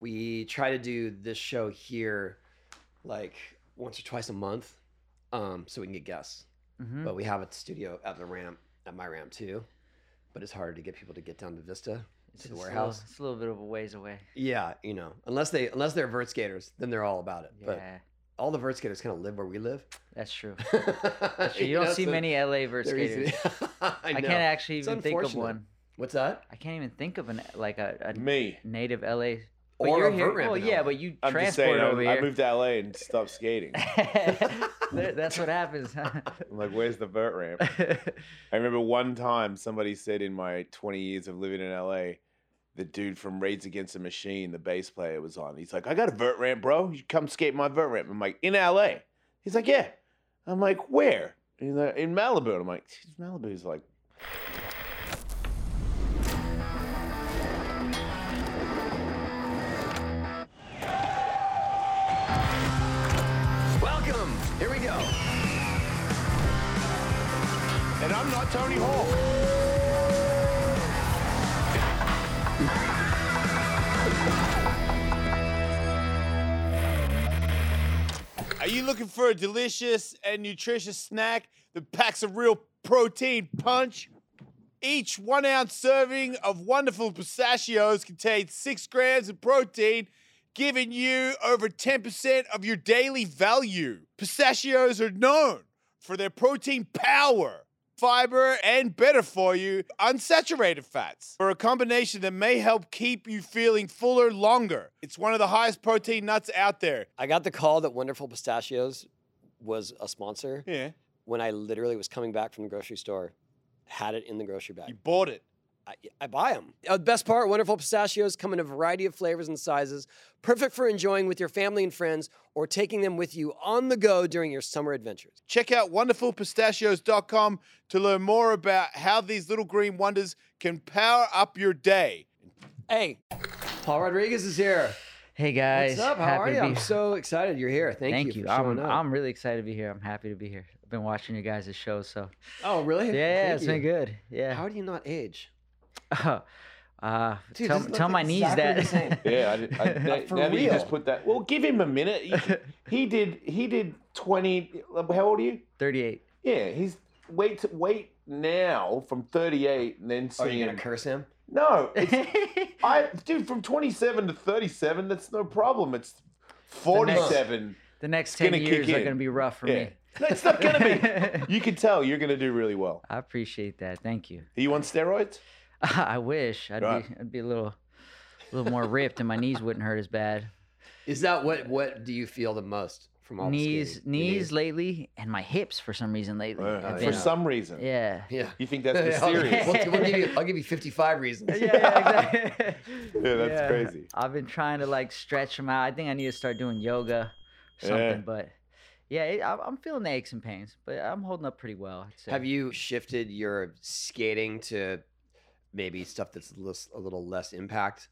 We try to do this show here like once or twice a month, um, so we can get guests. Mhm. But we have a studio at the ramp at my ramp too. But it's hard to get people to get down to Vista It's to the just a warehouse. little- it's a little bit of a ways away. Yeah, you know, unless they unless they're vert skaters, then they're all about it. But Yeah, all the vert skaters kind of live where we live. that's true. That's true. You don't know, see so many LA vert skaters. I, I, can't actually It's even think of one. What's that? I can't even think of an like a, a Me. native LA. But Or you're a here. vert ramp Well, yeah, but you I'm just transport saying, I, over I here. moved to LA and stopped skating. That's what happens. I'm like, where's the vert ramp? I remember one time somebody said in my 20 years of living in LA, the dude from Rage Against the Machine, the bass player, was on. He's like, I got a vert ramp, bro. You come skate my vert ramp. I'm like, in LA. He's like, yeah. I'm like, where? He's like, in Malibu. I'm like, Malibu's like, and I'm not Tony Hawk. Are you looking for a delicious and nutritious snack that packs a real protein punch? Each one ounce serving of wonderful pistachios contains six grams of protein, giving you over 10% of your daily value. Pistachios are known for their protein power, fiber, and better for you, unsaturated fats, for a combination that may help keep you feeling fuller longer. It's one of the highest protein nuts out there. I got the call that Wonderful Pistachios was a sponsor Yeah. when I literally was coming back from the grocery store, had it in the grocery bag. You bought it. I, I buy them. the uh, best part, Wonderful Pistachios come in a variety of flavors and sizes, perfect for enjoying with your family and friends or taking them with you on the go during your summer adventures. Check out wonderfulpistachios.com to learn more about how these little green wonders can power up your day. Hey, Paul Rodriguez is here. hey guys, What's up? How happy are you? be I'm so excited you're here. Thank, Thank you. you. showing I'm, up. I'm really excited to be here. I'm happy to be here. I've been watching you guys' show, so oh, really? yeah, yeah Thank it's been good. Yeah. How do you not age? uh, Dude, tell tell my knees exactly that. Yeah, I, did- I, now, For now that you just put that. Well, give him a minute. He, he did. He did twenty. How old are you? 38. Yeah, he's wait wait now from thirty eight and then Are seeing. you gonna curse him? no, it's, I dude from twenty seven to thirty seven. That's no problem. It's forty seven. the next It's 10 gonna years kick are in. going to be rough for Yeah, me. no, it's not gonna be. You can tell you're gonna do really well. I appreciate that. Thank you. Are you on steroids? I wish I'd Right. be I'd be a little a little more ripped and my knees wouldn't hurt as bad. Is that what what do you feel the most from all the knees skating? Knees lately and my hips for some reason lately. Uh, have for been- some reason. yeah. Yeah. You think that's Yeah, I'll- we'll, we'll give you, I'll give you 55 reasons. yeah, yeah, exactly. Yeah, that's crazy. I've been trying to like stretch them out. I think I need to start doing yoga, or something. Yeah. But yeah, it, I- I'm feeling the aches and pains, but I'm holding up pretty well. Have you shifted your skating to maybe stuff that's a little, a little less impact?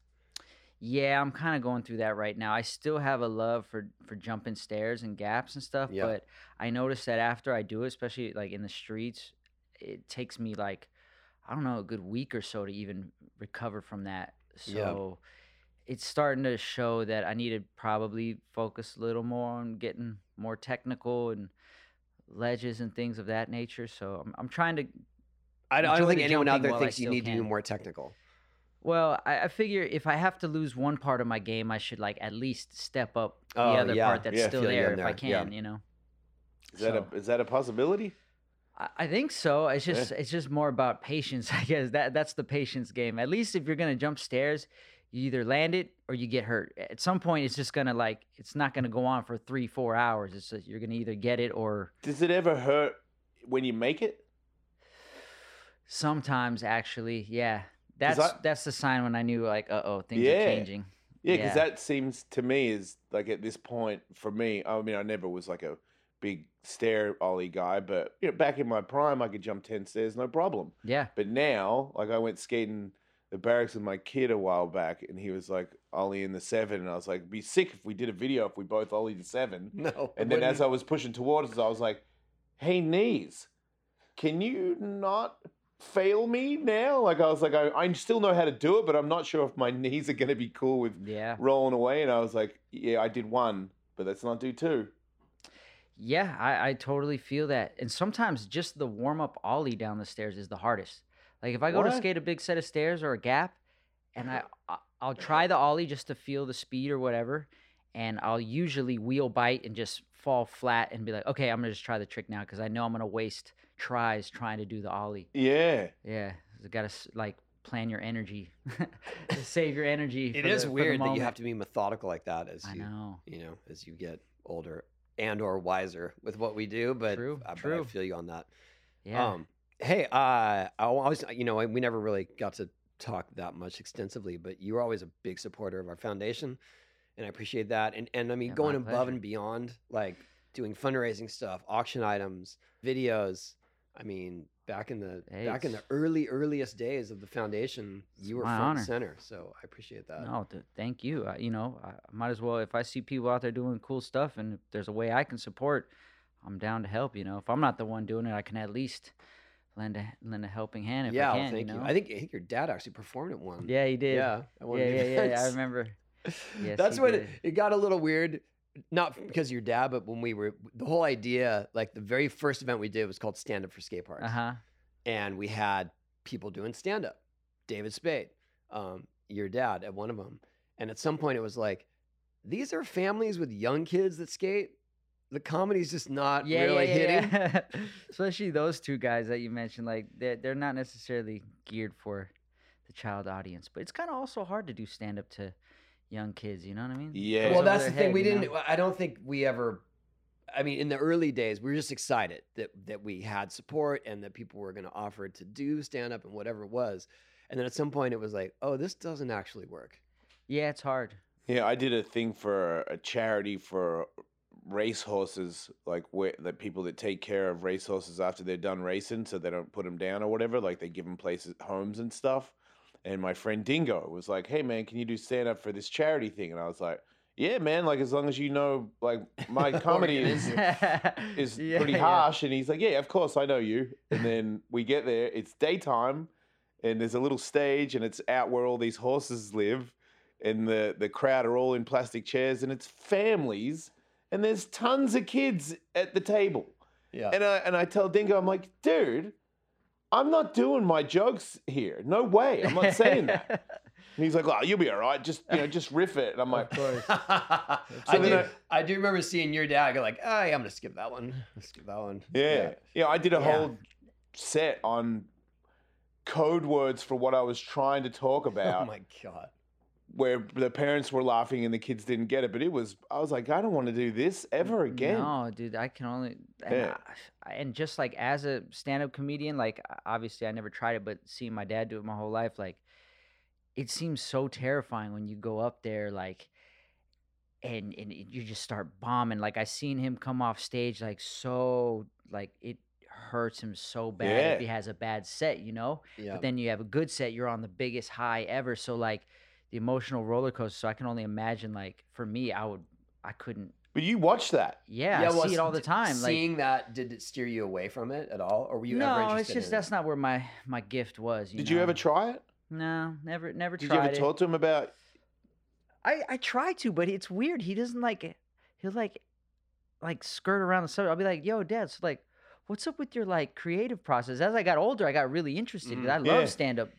Yeah, I'm kind of going through that right now. I still have a love for for jumping stairs and gaps and stuff, Yeah. but I notice that after I do it, especially like in the streets, it takes me like I don't know a good week or so to even recover from that. Yeah. So it's starting to show that I need to probably focus a little more on getting more technical and ledges and things of that nature. So I'm, I'm trying to I don't, I don't think anyone out there thinks you still need to do more technical. Well, I, I figure if I have to lose one part of my game, I should like at least step up the Oh, other yeah. part that's Yeah, still feel you there if I there, yeah. can, you know. Is that So- a is that a possibility? I, I think so. It's Yeah. just it's just more about patience, I guess. That that's the patience game. At least if you're gonna jump stairs, you either land it or you get hurt. At some point, it's just gonna like it's not gonna go on for three four hours. It's just, you're gonna either get it or Does it ever hurt when you make it? Sometimes actually, yeah. That's I- that's the sign when I knew like uh oh things Yeah. are changing. Yeah, because Yeah. that seems to me is like at this point for me. I mean, I never was like a big stair ollie guy, but you know, back in my prime, I could jump ten stairs no problem. Yeah. But now, like I went skating the barracks with my kid a while back, and he was like ollie in the seven, and I was like, "It'd be sick if we did a video if we both ollie the seven. No. And then as I was pushing towards us, I was like, "Hey, knees, can you not fail me now. Like I was like, I, I still know how to do it, but I'm not sure if my knees are going to be cool with Yeah. rolling away. And I was like, yeah, I did one, but let's not do two. Yeah, I, I totally feel that. And sometimes just the warm up ollie down the stairs is the hardest. Like if I go to skate a big set of stairs or a gap, and I- I'll try the ollie just to feel the speed or whatever, and I'll usually wheel bite and just fall flat and be like, okay, I'm gonna just try the trick now because I know I'm gonna waste tries trying to do the ollie. Yeah. Yeah, you gotta like plan your energy, save your energy. It for is the- for the weird that you have to be methodical like that as I you know. you know as you get older and or wiser with what we do. But, True, I, but I true. feel you on that. Yeah. Um, hey, uh, I always, you know, we never really got to talk that much extensively, but you were always a big supporter of our foundation, and I appreciate that. And and I mean, Yeah, going above pleasure. and beyond, like doing fundraising stuff, auction items, videos. I mean, back in the Hey, back in the early earliest days of the foundation, you were front and honor. center. So I appreciate that. No, th- thank you. I, you know, I might as well if I see people out there doing cool stuff, and if there's a way I can support, I'm down to help. You know, if I'm not the one doing it, I can at least lend a lend a helping hand if yeah, I well, thank you. you. I think I think your dad actually performed at one. Yeah, he did. Yeah, yeah, yeah, yeah, I remember. Yes, That's when it, it got a little weird. Not because of your dad, but when we were the whole idea, like the very first event we did was called Stand Up for Skate Parks, Uh huh. and we had people doing stand up. David Spade, um, your dad, at one of them, and at some point it was like, these are families with young kids that skate. The comedy's just not Yeah, really yeah, hitting. yeah, yeah. Especially those two guys that you mentioned, like they're they're not necessarily geared for the child audience, but it's kind of also hard to do stand up to young kids. You know what I mean? Yeah. Well, that's the their thing. We didn't. I don't think we ever. I mean, in the early days, we were just excited that that we had support and that people were going to offer to do stand up and whatever it was. And then at some point, it was like, oh, this doesn't actually work. Yeah, it's hard. Yeah, I did a thing for a charity for racehorses, like where the people that take care of racehorses after they're done racing, so they don't put them down or whatever. Like they give them places, homes and stuff. And my friend Dingo was like, "Hey man, can you do stand up for this charity thing?" And I was like, "Yeah, man. Like as long as you know, like my comedy is is Yeah, pretty yeah. harsh." And he's like, "Yeah, of course I know you." And then we get there. It's daytime, and there's a little stage, and it's out where all these horses live, and the the crowd are all in plastic chairs, and it's families, and there's tons of kids at the table. Yeah. And I and I tell Dingo, I'm like, dude, I'm not doing my jokes here. No way. I'm not saying that. And he's like, oh, you'll be all right. Just you know, just riff it. And I'm like, I, So then do, I- I do remember seeing your dad go like, oh, yeah, I'm going to skip that one. Skip that one. Yeah. Yeah, I did a Yeah. whole set on code words for what I was trying to talk oh about. Oh my god. Where the parents were laughing and the kids didn't get it, but it was I was like I don't want to do this ever again. No, dude, I can only and, Yeah. I, and just like as a stand-up comedian, like obviously I never tried it, but seeing my dad do it my whole life, like it seems so terrifying when you go up there, like and and it- you just start bombing. Like I seen him come off stage, like so, like it hurts him so bad if he has a bad set, you know. Yeah. But then you have a good set, you're on the biggest high ever. So like the emotional roller coaster. So I can only imagine, like for me, I would, I couldn't. But you watch that. Yeah, Yeah, I well, see it all the d- time. Like Seeing that, did it steer you away from it at all, or were you ever no, interested it's just in that's it? not where my my gift was. You Did you ever try it? No, never, never Did you tried ever it. talk to him about I I try to, but it's weird. He doesn't like. He'll like, like skirt around the subject. I'll be like, "Yo, Dad, so like, what's up with your like creative process?" As I got older, I got really interested. 'cause Mhm. I love Yeah. stand up.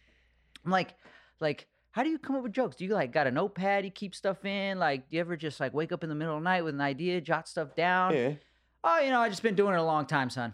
I'm like, like, how do you come up with jokes? Do you like got a notepad? You keep stuff in? Like, do you ever just like wake up in the middle of the night with an idea, jot stuff down? Yeah. Oh, you know, I just been doing it a long time, son.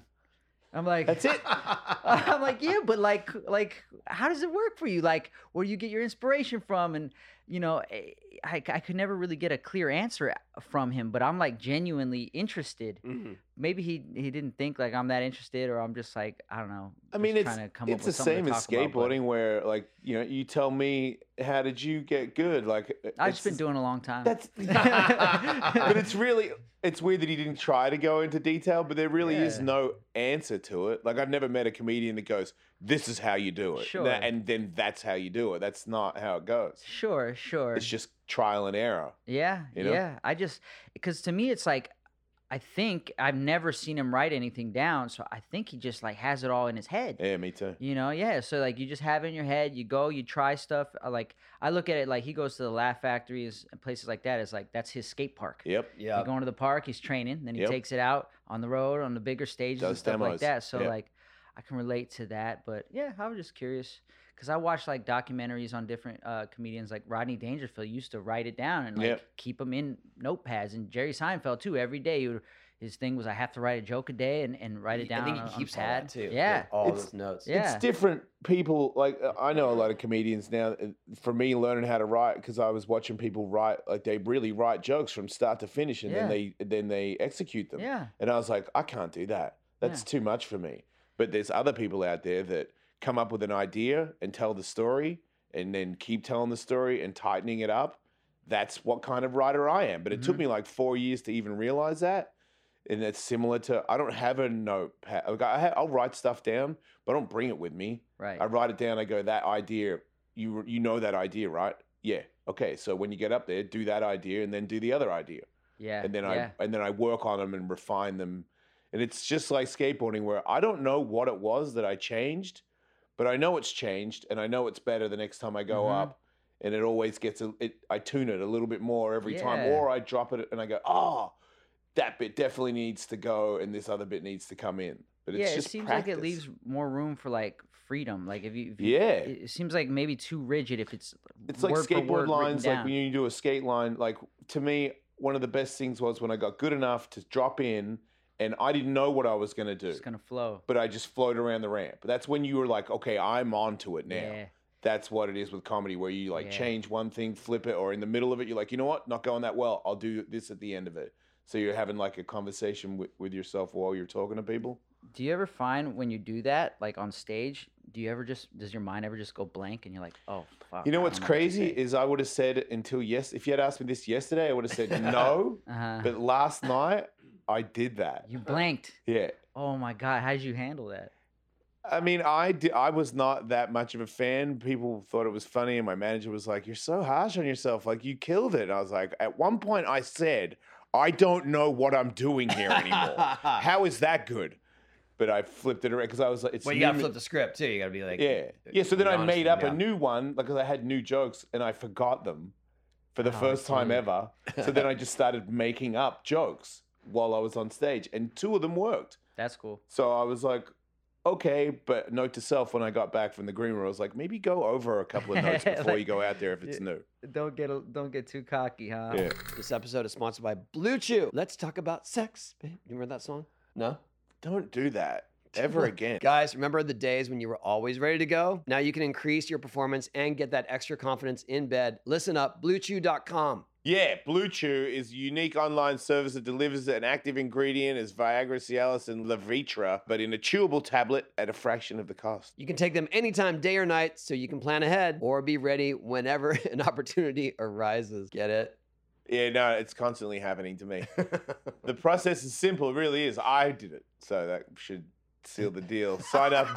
I'm like, That's it. I'm like, yeah, but like, like, how does it work for you? Like, where do you get your inspiration from? And you know, eh, I, I could never really get a clear answer from him. But I'm like genuinely interested. Mhm. Maybe he he didn't think like I'm that interested, or I'm just like I don't know. I mean, it's trying to come it's up the same as talk about, skateboarding, where like you know, you tell me how did you get good? Like I've just been doing a long time. That's, but it's really it's weird that he didn't try to go into detail, but there really is no answer to it. Like I've never met a comedian that goes, "This is how you do it," Sure. Tha- and then that's how you do it. That's not how it goes. sure, sure. It's just trial and error. Yeah, You know? yeah. I just because to me it's like I think I've never seen him write anything down, so I think he just like has it all in his head. Yeah, me too. You know, yeah. So like you just have it in your head. You go, you try stuff. uh, Like I look at it like he goes to the Laugh Factories and places like that. It's like that's his skate park. Yep. Yeah. He's going to the park. He's training. Then he Yep. takes it out on the road on the bigger stages and Does stuff like that. So Yep. like I can relate to that. But yeah, I was just curious because I watched like documentaries on different uh, comedians. Like Rodney Dangerfield used to write it down and like Yep. keep them in notepads. And Jerry Seinfeld too. Every day he would, his thing was I have to write a joke a day and, and write it down. I think on, he keeps pad. that too. Yeah. like, all It's- those notes. Yeah. It's different people. Like uh, I know a lot of comedians now. uh, For me, learning how to write because I was watching people write, like they really write jokes from start to finish, and then they then they execute them. Yeah. And I was like, I can't do that. That's too much for me. But there's other people out there that come up with an idea and tell the story and then keep telling the story and tightening it up. That's what kind of writer I am. But it took Mhm. me like four years to even realize that. And that's similar to I don't have a notepad. Like, I ha- I'll write stuff down, but I don't bring it with me. Right. I write it down. I go, that idea, you you know that idea, right? Yeah. Okay. So when you get up there, do that idea and then do the other idea yeah. and then yeah. I and then I work on them and refine them. And it's just like skateboarding where I don't know what it was that I changed, but I know it's changed and I know it's better the next time I go Mhm. up. And it always gets a, it. I tune it a little bit more every time, or I drop it and I go, oh, that bit definitely needs to go, and this other bit needs to come in. But it's yeah, it seems like it leaves more room for like freedom. Like if you, if you Yeah, it seems like maybe too rigid if it's it's like skateboard lines like when you do a skate line like to me one of the best things was when i got good enough to drop in and i didn't know what i was going to do. It's gonna flow. but i just float around the ramp. That's when you were like okay i'm onto it now. Yeah, that's what it is with comedy where you like Yeah. change one thing flip it or in the middle of it you're like you know what? Not going that well. I'll do this at the end of it. So you're having like a conversation with, with yourself while you're talking to people? Do you ever find when you do that, like on stage, do you ever just does your mind ever just go blank and you're like, oh fuck? you know what's crazy Is is i would have said until yes if you had asked me this yesterday i would have said no. Uh-huh. but last night i did that you blanked. yeah Oh my god, how did you handle that? I mean, I di- I was not that much of a fan. People thought it was funny, and my manager was like, "You're so harsh on yourself. Like you killed it." And I was like, at one point, I said, "I don't know what I'm doing here anymore. How is that good?" But I flipped it around because I was like, "It's well, you gotta new- flip the script too. You gotta be like, yeah, yeah." So then be I honest made with up a new one because I had new jokes and I forgot them for the Oh, first time ever. So then I just started making up jokes while I was on stage, and two of them worked. That's cool. So I was like, okay, but note to self when I got back from the green room, I was like, maybe go over a couple of notes before Like- you go out there if it's new. Don't get don't get too cocky, huh? Yeah. This episode is sponsored by Blue Chew. Let's talk about sex. You remember that song? No? Don't do that ever again. Guys, remember the days when you were always ready to go? Now you can increase your performance and get that extra confidence in bed. Listen up, bluechew.com. Yeah, Blue Chew is a unique online service that delivers an active ingredient as Viagra, Cialis, and Levitra, but in a chewable tablet at a fraction of the cost. You can take them anytime, day or night, so you can plan ahead or be ready whenever an opportunity arises. Get it? Yeah, no, it's constantly happening to me. the process is simple, it really is. I did it, so that should seal the deal. Sign up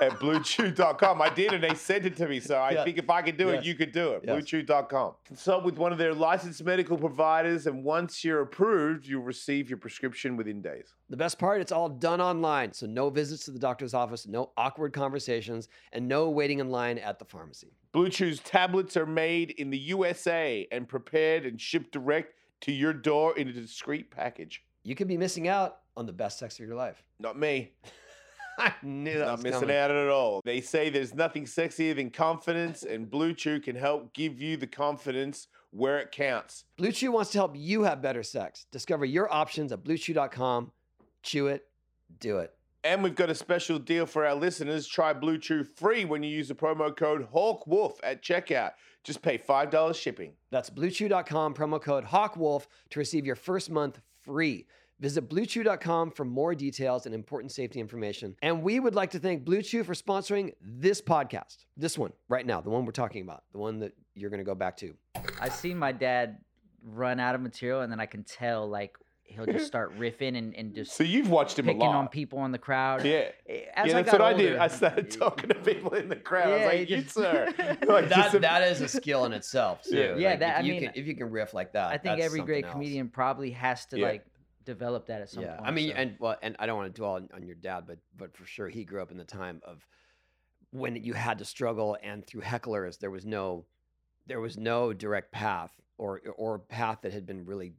at bluechew.com. I did, and they sent it to me. So I Yeah. think if I could do Yes. it, you could do it. Yes. Bluechew.com. Consult with one of their licensed medical providers, and once you're approved, you'll receive your prescription within days. The best part, it's all done online. So no visits to the doctor's office, no awkward conversations, and no waiting in line at the pharmacy. Blue Chew's tablets are made in the USA and prepared and shipped direct to your door in a discreet package. You could be missing out on the best sex of your life. Not me. I knew that Not missing coming. out at all. They say there's nothing sexier than confidence, and Blue Chew can help give you the confidence where it counts. Blue Chew wants to help you have better sex. Discover your options at bluechew.com. Chew it, do it. And we've got a special deal for our listeners. Try Blue Chew free when you use the promo code HawkWolf at checkout. Just pay $5 shipping. That's bluechew.com, promo code HawkWolf to receive your first month free. Visit bluechew.com for more details and important safety information. And we would like to thank Blue Chew for sponsoring this podcast. This one right now, the one we're talking about, the one that you're going to go back to. I've seen my dad run out of material, and then I can tell like he'll just start riffing and, and just So you've watched him a picking on people in the crowd. Yeah. As yeah, I that's got what I did. I started talking to people in the crowd. I Yeah, was like, you you, just- sir. Like, just a- that is a skill in itself, too. Yeah. Yeah, Like, that- if I you mean, can, if you can riff like that, I think that's every great something else. comedian probably has to Yeah. like develop that at some yeah, point. I mean, so- and well, and I don't want to dwell on, on your dad, but but for sure, he grew up in the time of when you had to struggle, and through hecklers, there was no there was no direct path or or path that had been really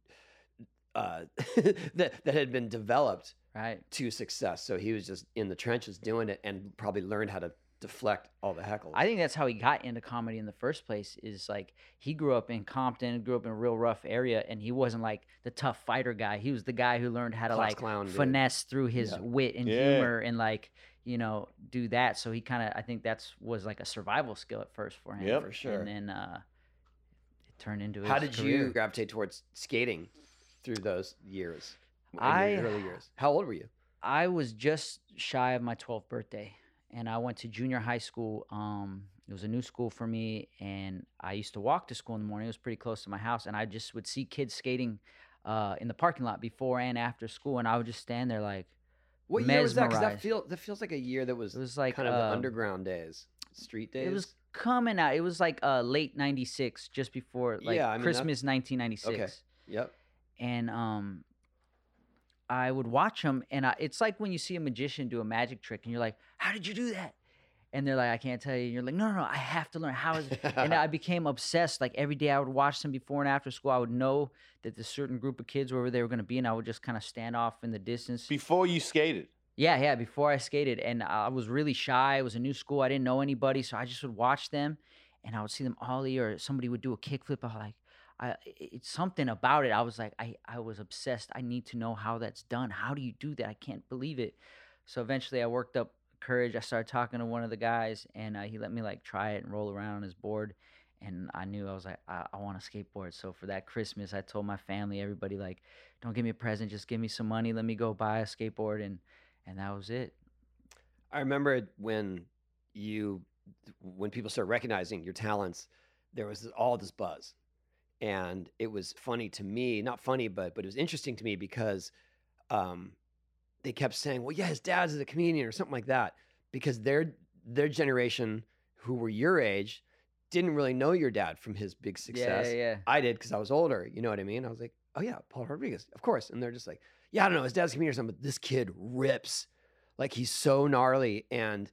uh, that that had been developed right. to success. So he was just in the trenches doing it, and probably learned how to deflect all the heckles. I think that's how he got into comedy in the first place. Is like he grew up in Compton, grew up in a real rough area, and he wasn't like the tough fighter guy. He was the guy who learned how to Class like clown dude. finesse through his Yeah. wit and Yeah. humor and like you know do that. So he kind of I think that's was like a survival skill at first for him. Yeah, For sure. And then uh, it turned into his How did career. you gravitate towards skating through those years? in your I- early years. How old were you? I was just shy of my 12th birthday, and I went to junior high school. Um, it was a new school for me, and I used to walk to school in the morning. It was pretty close to my house, and I just would see kids skating uh, in the parking lot before and after school, and I would just stand there like What year was that? Because that mesmerized. feels that feels like a year that was, it was like kind of the um, underground days, street days. It was coming out. It was like uh, late '96, just before like Yeah, I mean, Christmas 1996. Okay. Yep. and um I would watch them, and I, it's like when you see a magician do a magic trick, and you're like, "How did you do that?" And they're like, "I can't tell you." And you're like, "No, no, no, I have to learn. How is?" it?" and I became obsessed. Like every day, I would watch them before and after school. I would know that the certain group of kids wherever they were going to be, and I would just kind of stand off in the distance. Before you skated. Yeah, yeah. Before I skated, and I was really shy. It was a new school. I didn't know anybody, so I just would watch them, and I would see them ollie, or somebody would do a kickflip. I was like, I, it's something about it. I was like, I, I was obsessed. I need to know how that's done. How do you do that? I can't believe it. So eventually, I worked up courage. I started talking to one of the guys, and uh, he let me like try it and roll around on his board. And I knew I was like, I, I want a skateboard. So for that Christmas, I told my family, everybody, like, don't give me a present, just give me some money. Let me go buy a skateboard, and and that was it. I remember when you when people started recognizing your talents, there was all this buzz. And it was funny to me, not funny, but but it was interesting to me because um, they kept saying, "Well, yeah, his dad's a comedian" or something like that, because their their generation, who were your age, didn't really know your dad from his big success. Yeah, yeah, I did because I was older. You know what I mean? I was like, oh yeah, Paul Rodriguez, of course. And they're just like, yeah, I don't know, his dad's a comedian or something, but this kid rips. Like he's so gnarly. And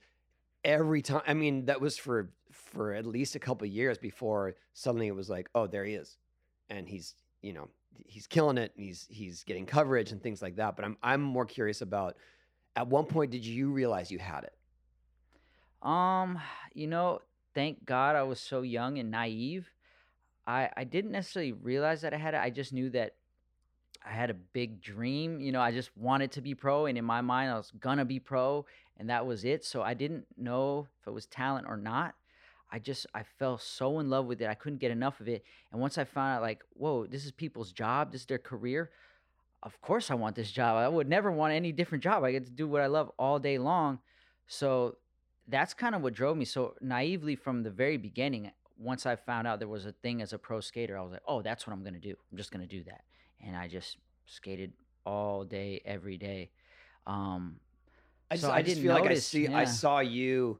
every time, I mean, that was for for at least a couple of years before suddenly it was like, oh, there he is, and he's you know he's killing it, and he's he's getting coverage and things like that. But I'm I'm more curious about. At one point, did you realize you had it? Um, you know, thank God I was so young and naive. I I didn't necessarily realize that I had it. I just knew that I had a big dream. You know, I just wanted to be pro, and in my mind, I was gonna be pro, and that was it. So I didn't know if it was talent or not. I just I fell so in love with it. I couldn't get enough of it. And once I found out, like, whoa, this is people's job, this is their career. Of course, I want this job. I would never want any different job. I get to do what I love all day long. So that's kind of what drove me. So naively from the very beginning, once I found out there was a thing as a pro skater, I was like, oh, that's what I'm gonna do. I'm just gonna do that. And I just skated all day, every day. Um, I just, So I, I just didn't feel like I notice, see, I saw you.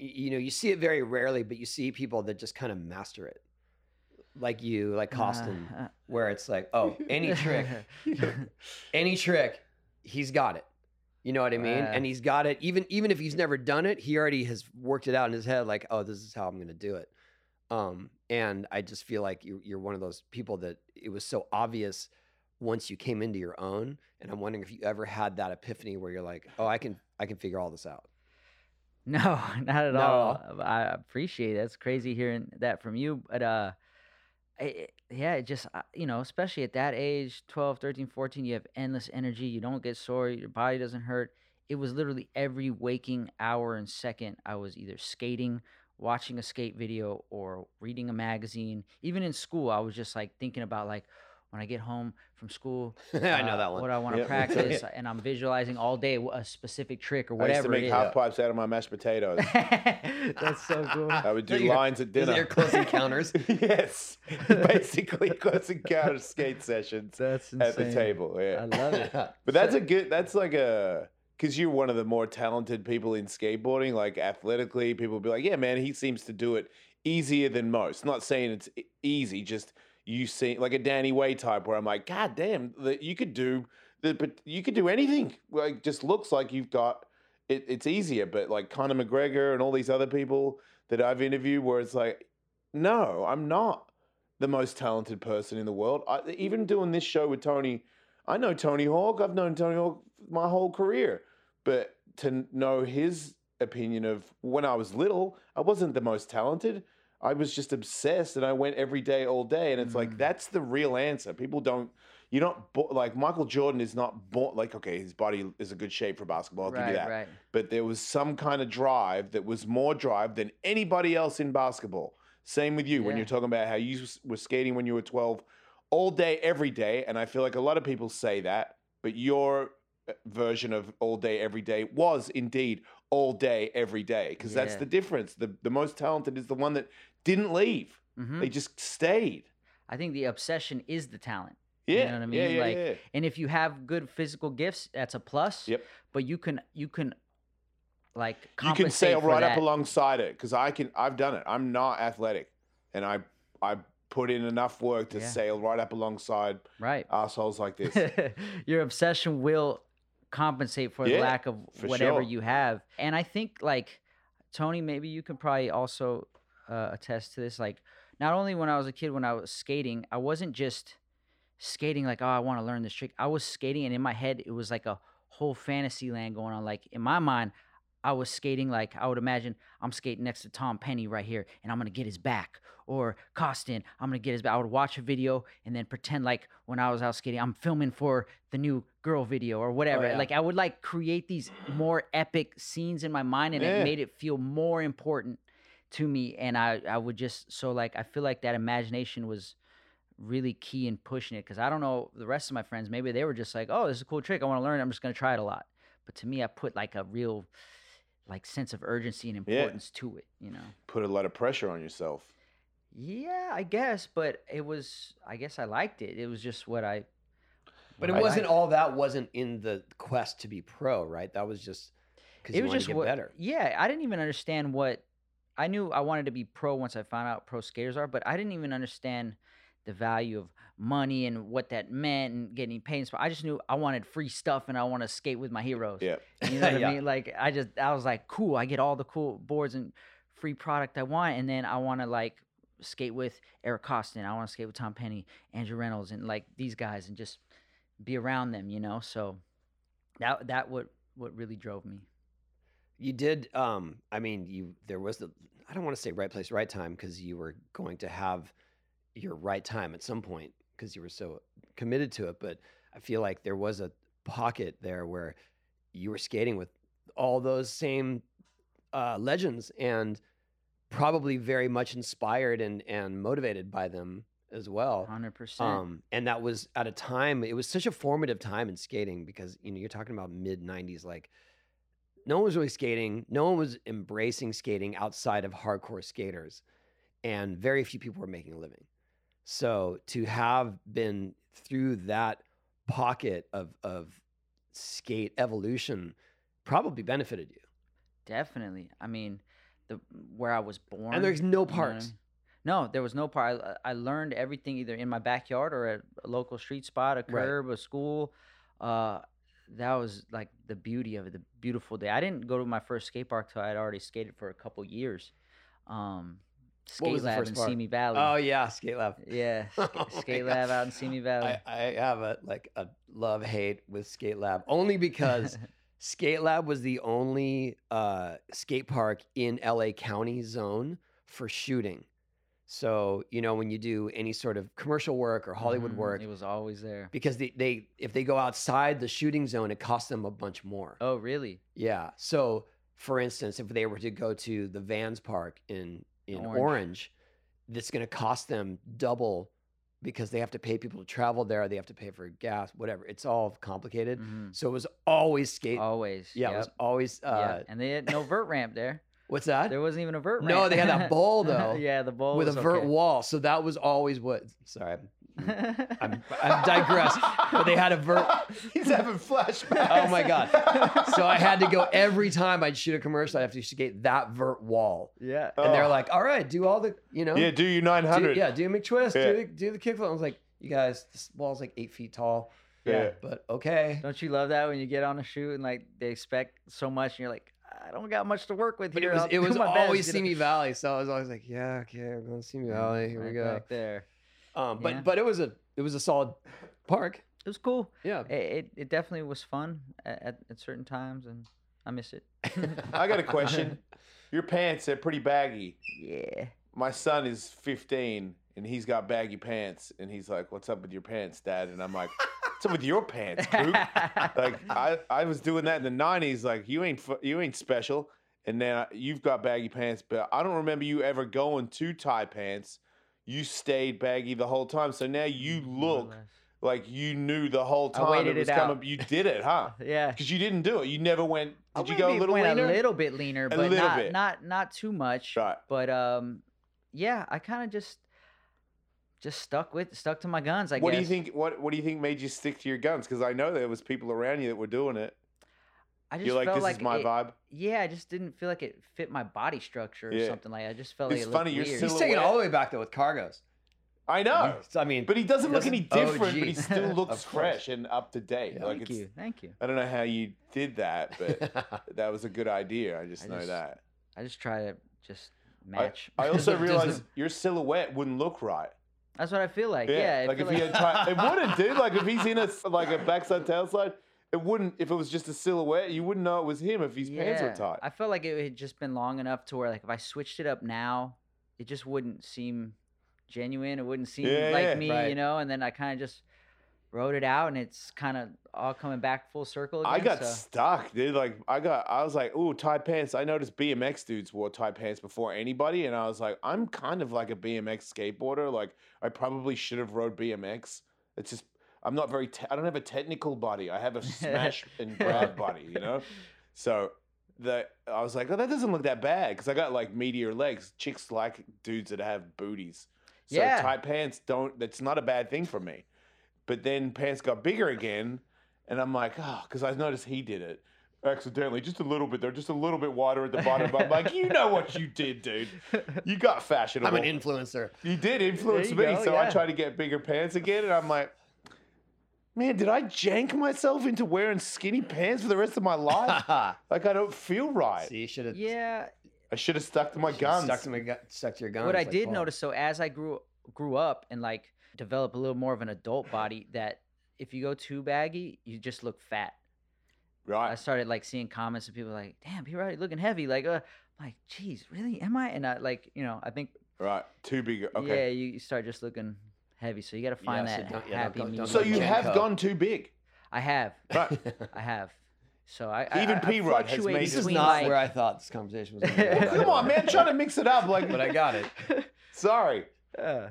You know, you see it very rarely, but you see people that just kind of master it, like you, like Koston, uh, where it's like, oh, any trick, any trick, he's got it. You know what I mean? Uh. and he's got it. Even even if he's never done it, he already has worked it out in his head. Like, oh, this is how I'm going to do it. Um, and I just feel like you're, you're one of those people that it was so obvious once you came into your own. And I'm wondering if you ever had that epiphany where you're like, oh, I can I can figure all this out. No, not at Not all. I appreciate it. That's crazy hearing that from you. But uh, it, yeah, it just, uh, you know, especially at that age 12, 13, 14, you have endless energy. You don't get sore. Your body doesn't hurt. It was literally every waking hour and second, I was either skating, watching a skate video, or reading a magazine. Even in school, I was just like thinking about, like, when I get home from school, I know uh, that one. What I want to Yep. practice, and I'm visualizing all day a specific trick or I used to make it is. half pipes out of my mashed potatoes. That's so cool. I would do Those are your- lines at those are dinner. your close encounters. yes, basically close encounter skate sessions That's at the table. Yeah, I love it. But that's a good. That's like a because you're one of the more talented people in skateboarding. Like athletically, people will be like, "Yeah, man, he seems to do it easier than most." Not saying it's easy, just you see like a Danny Way type where I'm like, God damn, that you could do the but you could do anything. Like just looks like you've got it, it's easier, but like Conor McGregor and all these other people that I've interviewed where it's like, no, I'm not the most talented person in the world. I, even doing this show with Tony, I know Tony Hawk. I've known Tony Hawk my whole career, but to know his opinion of when I was little, I wasn't the most talented. I was just obsessed, and I went every day, all day. And it's like Mm. that's the real answer. People don't. You're not bo- like Michael Jordan is not born like okay, his body is a good shape for basketball. I'll right, give you that right. but there was some kind of drive that was more drive than anybody else in basketball. Same with you when Yeah. you're talking about how you s- were skating when you were 12 all day, every day. And I feel like a lot of people say that, but your uh, version of all day, every day was indeed all day, every day. Because that's Yeah. the difference. The, the most talented is the one that didn't leave, hmm they just stayed. I think the obsession is the talent. Yeah. know what I Yeah, mean? yeah, Like, yeah. And if you have good physical gifts, that's a plus. Yep. But you can you can like you can compensate sail right up alongside it because I can. I've done it. I'm not athletic, and I I put in enough work to Yeah. sail right up alongside Right. assholes like this. Your obsession will compensate for the lack of whatever sure. you have. And I think like Tony, maybe you can probably also uh, attest to this. Like not only when I was a kid, when I was skating, I wasn't just skating like, oh, I want to learn this trick. I was skating, and in my head, it was like a whole fantasy land going on. Like in my mind, I was skating like I would imagine I'm skating next to Tom Penny right here, and I'm gonna get his back. Or Koston, I'm gonna get his back. I would watch a video and then pretend like when I was out skating, I'm filming for the new girl video or whatever. yeah. Like I would like create these more epic scenes in my mind, and Yeah. it made it feel more important to me. And I I would just so like I feel like that imagination was really key in pushing it because I don't know the rest of my friends. Maybe they were just like, "Oh, this is a cool trick. I want to learn. it. I'm just gonna try it a lot." But to me, I put like a real like sense of urgency and Yeah. importance to it. You know. Put a lot of pressure on yourself. Yeah, I guess, but it was. I guess I liked it. It was just what I. But it I wasn't liked. all that wasn't in the quest to be pro, right? That was just because It you was just to get what. better. Yeah, I didn't even understand what. I knew I wanted to be pro once I found out pro skaters are, but I didn't even understand the value of money and what that meant and getting paid. So I just knew I wanted free stuff and I want to skate with my heroes. Yeah. You know what Yeah. I mean? Like I just I was like, cool, I get all the cool boards and free product I want, and then I want to like skate with Eric Koston. I want to skate with Tom Penny, Andrew Reynolds, and like these guys, and just be around them. You know, so that that what what really drove me. You did. Um, I mean, you there was the. I don't want to say right place, right time, because you were going to have your right time at some point because you were so committed to it. But I feel like there was a pocket there where you were skating with all those same uh, legends and probably very much inspired and and motivated by them as well. Hundred percent. Um, and that was at a time. It was such a formative time in skating because you know you're talking about mid '90s. Like no one was really skating. No one was embracing skating outside of hardcore skaters, and very few people were making a living. So to have been through that pocket of of skate evolution probably benefited you. Definitely. I mean, the where I was born. And there's no you know parks. No, there was no park. I, I learned everything either in my backyard or at a local street spot, a Right. curb, a school. Uh, that was like the beauty of it, the beautiful day. I didn't go to my first skate park till I had already skated for a couple years. Um, skate lab in? Simi Valley. Oh yeah, skate lab. yeah, Oh skate God. lab out in Simi Valley. I, I have a like a love hate with Skate Lab only because Skate Lab was the only uh, skate park in LA County zone for shooting. So you know when you do any sort of commercial work or Hollywood Mhm, work, It was always there. because they, they if they go outside the shooting zone, it costs them a bunch more. Oh, really? Yeah. So for instance, if they were to go to the Vans Park in in Orange. Orange, that's going to cost them double because they have to pay people to travel there. They have to pay for gas, whatever. It's all complicated. Mhm. So it was always skate. Always. yeah, yep. it was always. yeah. Uh, And they had no vert ramp there. What's that? There wasn't even a vert ramp. No, they had that bowl, though, yeah, the bowl With a vert okay. wall. So that was always what. Sorry, I'm I'm, I'm digress. But they had a vert. He's having flashbacks. Oh my god! So I had to go every time I'd shoot a commercial. I have to skate that vert wall, yeah. and they're Oh. like, "All right, do all the, you know, Yeah, do your do, 900. yeah, do a McTwist, Yeah. do the, do the kickflip." I was like, "You guys, this wall's like eight feet tall, Yeah. but okay." Don't you love that when you get on a shoot and like they expect so much and you're like, I don't got much to work with But here. it was it was my best," always you know? Simi Valley, so I was always like, "Yeah, okay, we're going to Simi Valley. Here we go." Back there. Um, but Yeah. but it was a it was a solid park. It was cool. Yeah. It, it, it definitely was fun at, at, at certain times and I miss it. I got a question. Your pants, they're pretty baggy. Yeah. My son is 15 and he's got baggy pants. And he's like, What's up with your pants, dad? And I'm like, What's up with your pants, Coop? like I, I was doing that in the 90s like you ain't you ain't special and then you've got baggy pants but i don't remember you ever going to tie pants you stayed baggy the whole time so now you look like you knew the whole time it was it coming out. you did it huh Yeah. because you didn't do it you never went I did you go a little leaner a little bit leaner, but little not bit. not not too much. right But um, yeah, I kind of just just stuck with stuck to my guns. I what guess. do you think what what do you think made you stick to your guns because i know there was people around you that were doing it I just you're like felt this like is my it- vibe Yeah, I just didn't feel like it fit my body structure or Yeah. something like. I just felt It's like it funny, you're weird. He's still- taking it all the way back though with cargos. i know I mean, but he doesn't look any doesn't- different but he still looks fresh and up to date Yeah. like Thank it's you, thank you. I don't know how you did that, but that was a good idea. I just I know just- that. I just try to just match. I also Doesn't- realized your silhouette wouldn't look right. That's what I feel like. Yeah, I like if he had tried, it wouldn't, dude. Like if he's in a like a backside tailslide, it wouldn't. If it was just a silhouette, you wouldn't know it was him if his pants were Yeah, tight. I felt like it had just been long enough to where like if I switched it up now, it just wouldn't seem genuine. It wouldn't seem Yeah, like yeah, me, you know. And then I kind of just wrote it out, and it's kind of all coming back full circle. Again, I got so. stuck, dude. Like I got, I was like, ooh, tight pants. I noticed BMX dudes wore tight pants before anybody, and I was like, I'm kind of like a BMX skateboarder. Like I probably should have rode BMX. It's just I'm not very. Te- I don't have a technical body. I have a smash and grab body, you know. So the I was like, oh, that doesn't look that bad because I got like meteor legs. Chicks like dudes that have booties. So Yeah. tight pants don't. That's not a bad thing for me. But then pants got bigger again, and I'm like, oh, because I noticed he did it accidentally, just a little bit. They're just a little bit wider at the bottom. I'm like, you know what you did, dude. You got fashionable. I'm an influencer. You did influence you me, go, so I yeah. tried to get bigger pants again, and I'm like, man, did I jank myself into wearing skinny pants for the rest of my life? like I don't feel right. See, you should have yeah, I should have stuck to my guns. stuck to my gu- stuck to your guns. what I like did Paul. notice, so as I grew grew up and like develop a little more of an adult body, that if you go too baggy, you just look fat. Right. I started like seeing comments of people like, "Damn, you're right, looking heavy." Like, uh, I'm like, "Geez, really? Am I?" And I like, you know, I think Right. Too big. yeah, Okay. you, you start just looking heavy. So you got to find Yeah, so that don't- yeah, don't happy don't medium. so you have Co. gone too big. I have, Right. I have. So I I- Even I, I P-Rod has fluctuate made this is not like- where I thought this conversation was. Going Well, Come on, man. Trying to mix it up. Like, But I got it. sorry. Uh,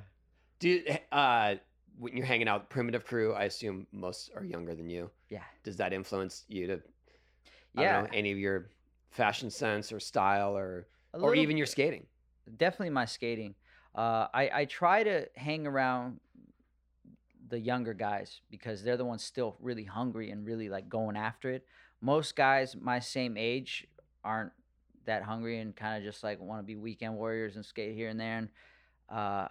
Do you, uh, when you're hanging out with primitive crew, I assume most are younger than you. yeah, Does that influence you to, yeah. know, any of your fashion sense or style or a or even your skating? definitely my skating. Uh, I I try to hang around the younger guys because they're the ones still really hungry and really like going after it. Most guys my same age aren't that hungry and kind of just like want to be weekend warriors and skate here and there. And uh,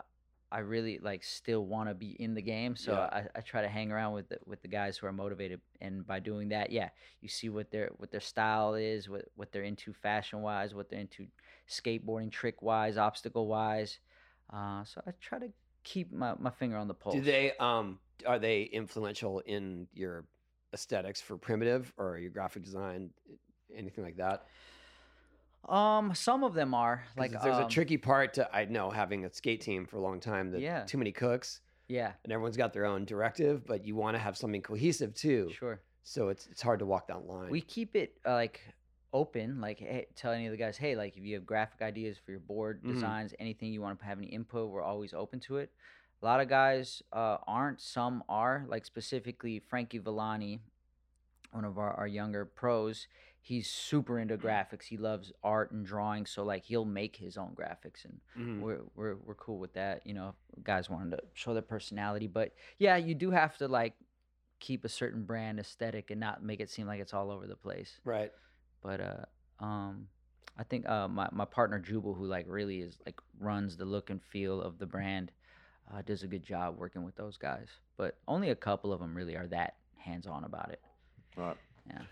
I really like still want to be in the game, so Yeah. I, I try to hang around with the, with the guys who are motivated. And by doing that, yeah, you see what their what their style is, what what they're into fashion wise, what they're into skateboarding trick wise, obstacle wise. Uh, so I try to keep my, my finger on the pulse. Do they um are they influential in your aesthetics for primitive or your graphic design, anything like that? Um, some of them are like there's um, a tricky part to I know having a skate team for a long time that Yeah. too many cooks Yeah, and everyone's got their own directive, but you want to have something cohesive too. sure. So it's it's hard to walk that line. We keep it uh, like open, like hey, tell any of the guys, hey, like if you have graphic ideas for your board Mhm. designs, anything you want to have any input, we're always open to it. A lot of guys uh, aren't, some are. Like specifically Frankie Villani, one of our, our younger pros. He's super into graphics. He loves art and drawing, so like he'll make his own graphics, and Mhm. we're we're we're cool with that. You know, guys wanted to show their personality, but yeah, you do have to like keep a certain brand aesthetic and not make it seem like it's all over the place. Right. But uh, um, I think uh, my my partner Jubal, who like really is like runs the look and feel of the brand, uh, does a good job working with those guys. But only a couple of them really are that hands on about it. Right. Yeah.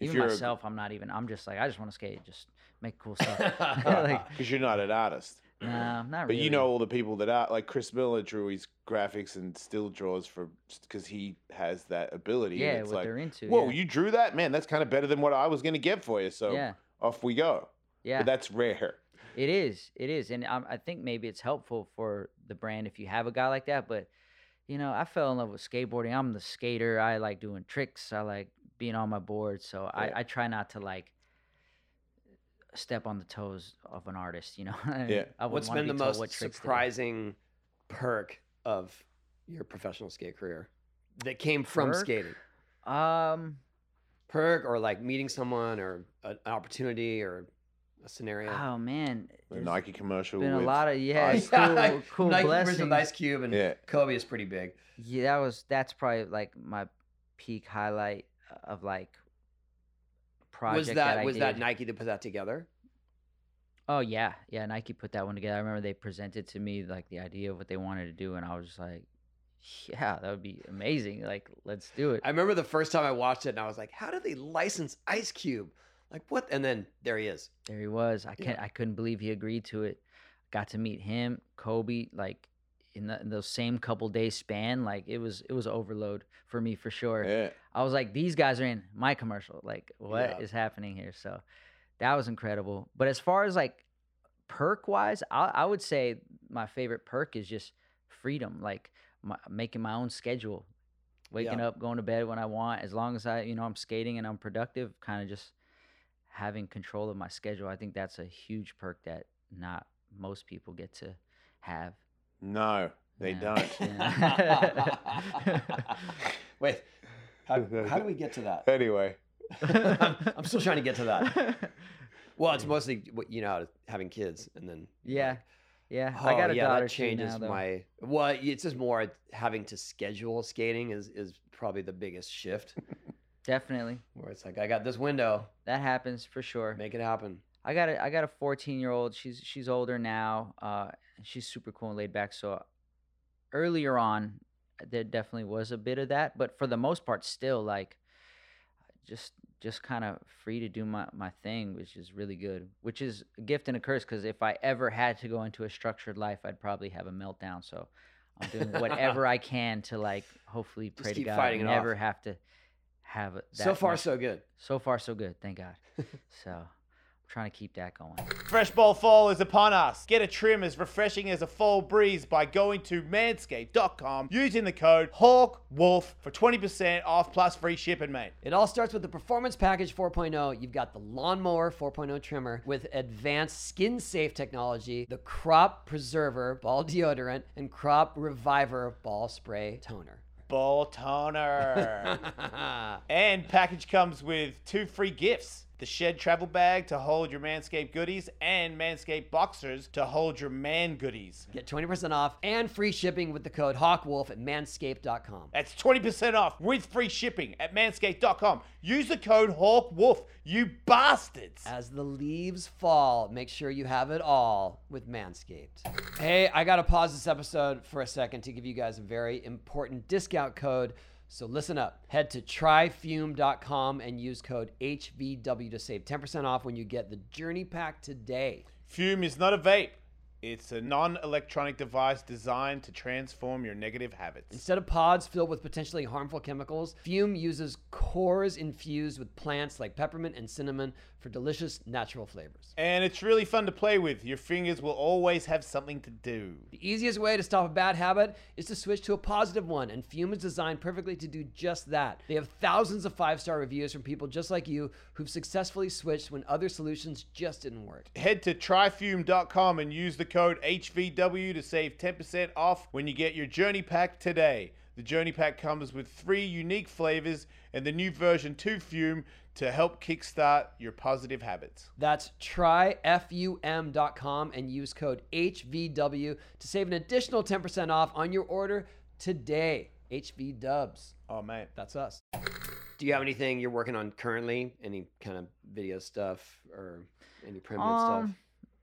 Even myself, I'm not even. I'm just like I just want to skate, just make cool stuff. like, Because you're not an artist. No, nah, not But really. you know all the people that are like Chris Miller drew his graphics and still draws for because he has that ability. and yeah, it's what like, they're into. whoa, yeah. you drew that, man. That's kind of better than what I was gonna get for you. So yeah, off we go. yeah. But that's rare. It is. It is. And I, I think maybe it's helpful for the brand if you have a guy like that. But, you know, I fell in love with skateboarding. I'm the skater. I like doing tricks. I like being on my board. So Yeah. I, I try not to like step on the toes of an artist, you know? Yeah. I wouldn't What's wanna been the be told most what tricks to do. surprising perk of your professional skate career that came from Perk? skating? Um, Perk or like meeting someone or a- an opportunity or a scenario? oh, man. The Nike commercial. been a lot of, yeah, Ice- cool, cool Nike blessings. with Ice Cube and Yeah. Kobe is pretty big. Yeah, that was that's probably like my peak highlight of like project was that, I was that. Nike that put that together? Oh yeah, yeah. Nike put that one together. I remember they presented to me like the idea of what they wanted to do, and I was just like, "Yeah, that would be amazing. Like, let's do it." I remember the first time I watched it and I was like, how did they license Ice Cube? Like what? And then there he is. there he was. I can't. I couldn't believe he agreed to it. Got to meet him, Kobe, like in, the, in those same couple days span. Like it was it was overload for me for sure. Yeah. I was like, these guys are in my commercial. Like, what is Yeah. happening here? So that was incredible. But as far as like perk wise, I, I would say my favorite perk is just freedom, like my, making my own schedule, waking Yeah. up, going to bed when I want, as long as I, you know, I'm skating and I'm productive, kind of just having control of my schedule. I think that's a huge perk that not most people get to have. No, they Yeah. don't. Yeah. Wait, how, how do we get to that? Anyway, I'm, I'm still trying to get to that. Well, it's mostly you know, having kids, and then Yeah. like, Yeah, oh, I got a yeah, daughter that too changes now, though. my. Well, it's just more having to schedule skating is is probably the biggest shift. Definitely, Where it's like I got this window, that happens for sure. make it happen. I got a I got a 14 year old. She's she's older now. Uh, she's super cool and laid back. So earlier on, there definitely was a bit of that, but for the most part, still like just just kind of free to do my my thing, which is really good. Which is a gift and a curse because if I ever had to go into a structured life, I'd probably have a meltdown. So I'm doing whatever I can to like hopefully pray to God fighting never off. have to have that so far, much- so good. so far so good. Thank God. so trying to keep that going. Fresh Ball Fall is upon us. Get a trim as refreshing as a fall breeze by going to manscaped.com using the code HAWKWOLF for 20% off plus free shipping, mate. It all starts with the Performance Package 4.0. You've got the Lawnmower 4.0 trimmer with advanced skin safe technology, the Crop Preserver ball deodorant, and Crop Reviver ball spray toner. Ball toner. and package comes with two free gifts. The Shed travel bag to hold your Manscaped goodies and Manscaped boxers to hold your man goodies. Get 20% off and free shipping with the code HawkWolf at manscaped.com. That's 20% off with free shipping at manscaped.com. Use the code HAWKWOLF, you bastards. As the leaves fall, make sure you have it all with Manscaped. Hey, I got to pause this episode for a second to give you guys a very important discount code. So listen up. Head to tryfum.com and use code HVW to save 10% off when you get the Journey Pack today. Füm is not a vape. It's a non-electronic device designed to transform your negative habits. Instead of pods filled with potentially harmful chemicals, Füm uses cores infused with plants like peppermint and cinnamon for delicious natural flavors. And it's really fun to play with. Your fingers will always have something to do. The easiest way to stop a bad habit is to switch to a positive one, and Füm is designed perfectly to do just that. They have thousands of five star reviews from people just like you who've successfully switched when other solutions just didn't work. Head to tryfum.com and use the code HVW to save 10% off when you get your journey pack today. The Journey Pack comes with three unique flavors and the new version 2 Füm to help kickstart your positive habits. That's tryfum.com and use code HVW to save an additional 10% off on your order today. HV Dubs. Oh, mate. That's us. Do you have anything you're working on currently? Any kind of video stuff or any primitive stuff? Um,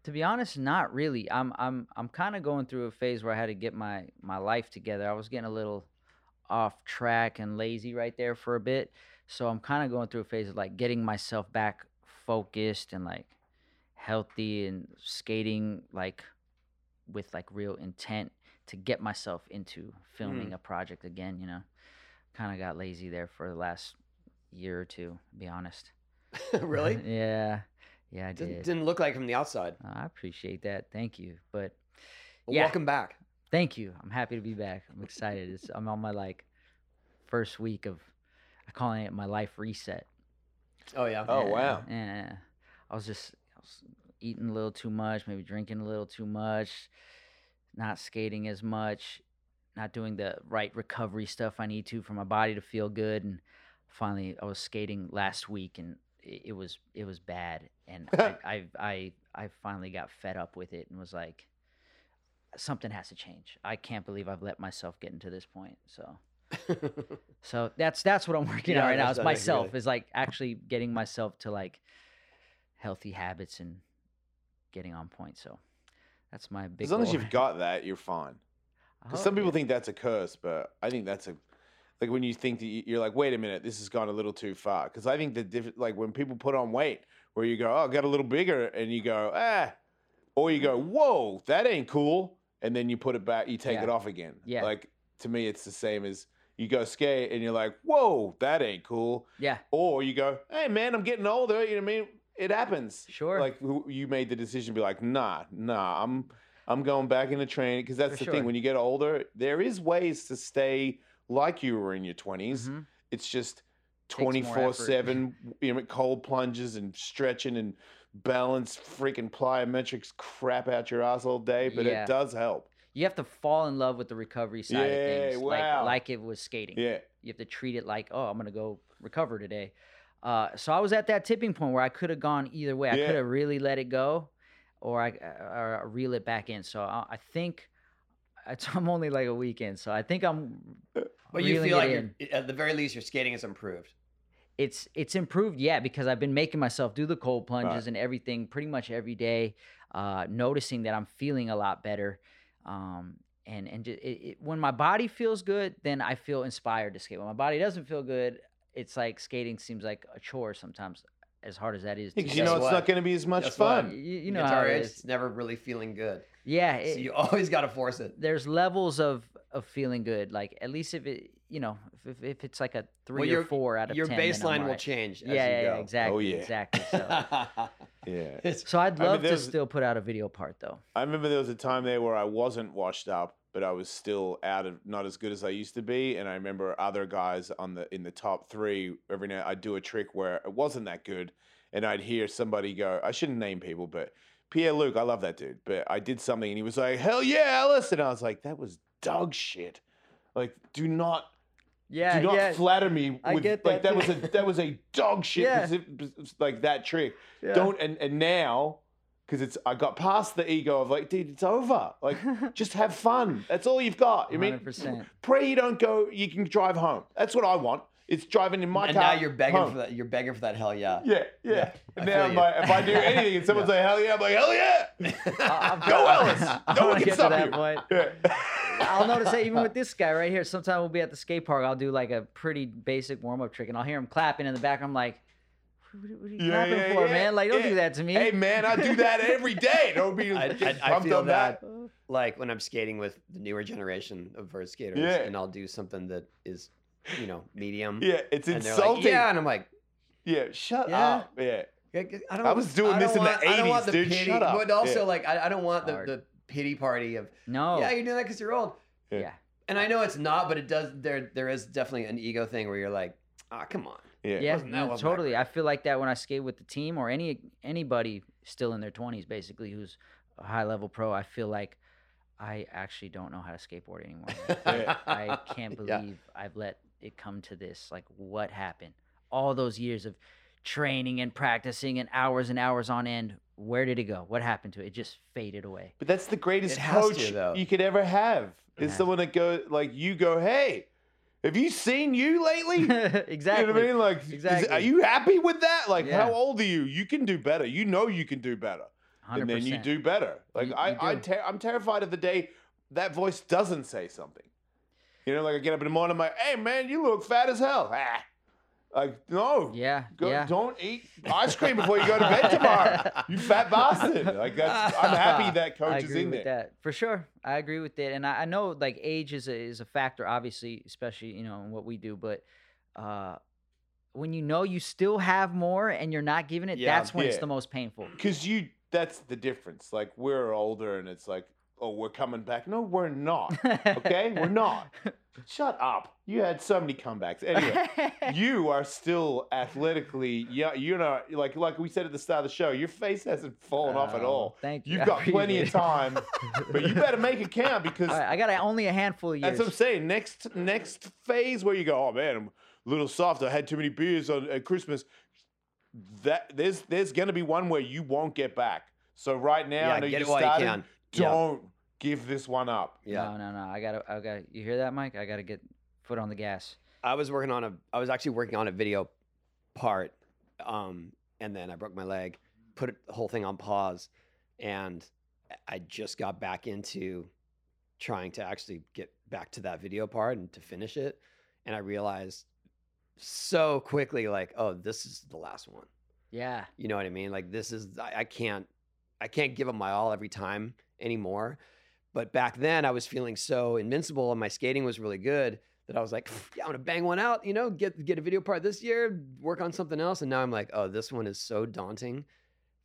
to be honest, not really. I'm I'm I'm kind of going through a phase where I had to get my my life together. I was getting a little off track and lazy right there for a bit. So I'm kind of going through a phase of like getting myself back focused and like healthy and skating like with like real intent to get myself into filming hmm. a project again, you know. Kind of got lazy there for the last year or two, to be honest. really? yeah. Yeah, I Didn't, did. didn't look like from the outside. I appreciate that. Thank you. But Well, Yeah. Welcome back. Thank you. I'm happy to be back. I'm excited. It's, I'm on my like first week of I calling it my life reset. Oh yeah. Oh, Yeah, wow. Yeah. I was just I was eating a little too much, maybe drinking a little too much, not skating as much, not doing the right recovery stuff I need to for my body to feel good. And finally, I was skating last week, and it, it was it was bad. And I, I I I finally got fed up with it and was like, something has to change. I can't believe I've let myself get into this point. So. So that's that's what I'm working Yeah, on right now. Is myself really- is like actually getting myself to like healthy habits and getting on point. So that's my big. As long as you've got that, you're fine. Hope, some people yeah. think that's a curse, but I think that's a like when you think that you- you're like, wait a minute, this has gone a little too far. Because I think the diff- like when people put on weight, where you go, oh, I got a little bigger, and you go, ah, or you go, whoa, that ain't cool, and then you put it back, you take Yeah. it off again. Yeah. Like to me, it's the same as you go skate, and you're like, whoa, that ain't cool, Yeah, or you go, hey man, I'm getting older. You know what I mean? It happens. Sure. Like you made the decision, to be like, nah, nah, I'm I'm going back into training because that's For the thing. When you get older, there is ways to stay like you were in your 20s. mhm. It's just 24 7 you know, cold plunges and stretching and balance freaking plyometrics crap out your ass all day, but Yeah. it does help. you have to fall in love with the recovery side Yeah, of things, wow. like like it was skating. Yeah. You have to treat it like, oh, I'm gonna go recover today. Uh, so I was at that tipping point where I could have gone either way. I Yeah. could have really let it go, or I or reel it back in. So I, I think it's, I'm only like a weekend, so I think I'm. But you reeling feel it like in. you're, at the very least your skating has improved. It's it's improved yeah because i've been making myself do the cold plunges Right. and everything pretty much every day uh noticing that i'm feeling a lot better um and and just, it, it, when my body feels good then i feel inspired to skate when my body doesn't feel good it's like skating seems like a chore sometimes as hard as that is Because you know what? it's not going to be as much Guess fun. you, you know how Guitar it it's never really feeling good. yeah so you always got to force it. there's levels of of feeling good like at least if it you know if, if, if it's like a three your- or four out of Your 10 then I'm baseline will alright. change. As yeah, yeah, you yeah go. exactly oh, yeah. exactly so Yeah. So I'd I mean, love to still put out a video part though. I remember there was a time there where I wasn't washed up, but I was still out of not as good as I used to be. And I remember other guys on the in the top three. Every night I'd do a trick where it wasn't that good, and I'd hear somebody go. I shouldn't name people, but Pierre-Luc, I love that dude. But I did something, and he was like, "Hell yeah, Ellis!" And I was like, "That was dog shit." Like, do not Yeah, do not flatter me. I with, get like that that was a that was a dog shit. Yeah. posi- like that trick. Don't and and now because it's I got past the ego of like, dude, it's over. Like, just have fun. That's all you've got. I mean, 100%. pray you don't go. You can drive home. That's what I want. It's driving in my and car. now you're begging home. for that. You're begging for that. Hell yeah. Yeah, yeah. Yeah, And I now I'm like, if I do anything and someone like hell yeah, I'm like hell yeah. Go Ellis. I No one wanna can get stop to that you. point. Yeah. I'll notice that even with this guy right here. Sometimes we'll be at the skate park. I'll do like a pretty basic warm up trick, and I'll hear him clapping in the back. I'm like, "What, what are you Yeah, clapping yeah, for, yeah, man? Like, don't yeah. do that to me." Hey man, I do that every day. Don't be I, I, I pumped feel on that like when I'm skating with the newer generation of vert skaters, Yeah. and I'll do something that is, you know, medium. Yeah, it's and they're insulting. like, yeah, and I'm like, Yeah, shut Yeah. up. Yeah. I, don't, I was doing I this don't in the want, I don't want 80s, the dude. Pity, Shut up. But also, Yeah. like, I, I don't want the, the pity party of, no. yeah, you're doing that because you're old. Yeah. yeah. And I know it's not, but it does. There, there is definitely an ego thing where you're like, ah, come on. Yeah. Yeah, wasn't- that no, totally. I feel like that when I skate with the team or any anybody still in their twenties, basically, who's a high level pro. I feel like I actually don't know how to skateboard anymore. Yeah. I can't Yeah. believe I've let it come to this. Like, what happened? All those years of training and practicing and hours and hours on end. Where did it go? What happened to it? It just faded away. But that's the greatest It has to, coach though. you could ever have. Is Yeah. someone that go like you go, hey, have you seen you lately? exactly. You know what I mean? Like, is- are you happy with that? Like, Yeah. how old are you? You can do better. You know you can do better, 100%. and then you do better. Like, You- I, you I do. ter- I'm terrified of the day that voice doesn't say something. You know, like I get up in the morning, I'm like, hey man, you look fat as hell. Ah. Like, no, Yeah. go, yeah. don't eat ice cream before you go to bed tomorrow. You fat bastard. Like that's I'm happy that coach is in with there. that for sure. I agree with it, and I, I know like age is a is a factor, obviously, especially you know in what we do. But uh, when you know you still have more and you're not giving it, Yeah, that's when it's the most painful. Because you, that's the difference. Like we're older, and it's like, oh, we're coming back. No, we're not. Okay, we're not. Shut up. You had so many comebacks. Anyway, you are still athletically. Yeah, you're not like like we said at the start of the show. Your face hasn't fallen off at Oh, all. Thank you. You've got plenty of time, but you better make it count because right, I got only a handful of years. that's what I'm saying. Next next phase where you go, oh man, I'm a little soft. I had too many beers on at Christmas. That there's there's gonna be one where you won't get back. So right now, Yeah, I know get you while you started. can. Yeah. Don't give this one up. Yeah. No, no, no. I gotta, I got. to You hear that, Mike? I gotta get foot on the gas. I was working on a I was actually working on a video part um and then I broke my leg, put the whole thing on pause and I just got back into trying to actually get back to that video part and to finish it and I realized so quickly like oh this is the last one. Yeah. You know what I mean? Like this is I, I can't I can't give them my all every time anymore. But back then I was feeling so invincible and my skating was really good that I was like, yeah, I'm gonna bang one out, you know, get get a video part this year, work on something else. And now I'm like, oh, this one is so daunting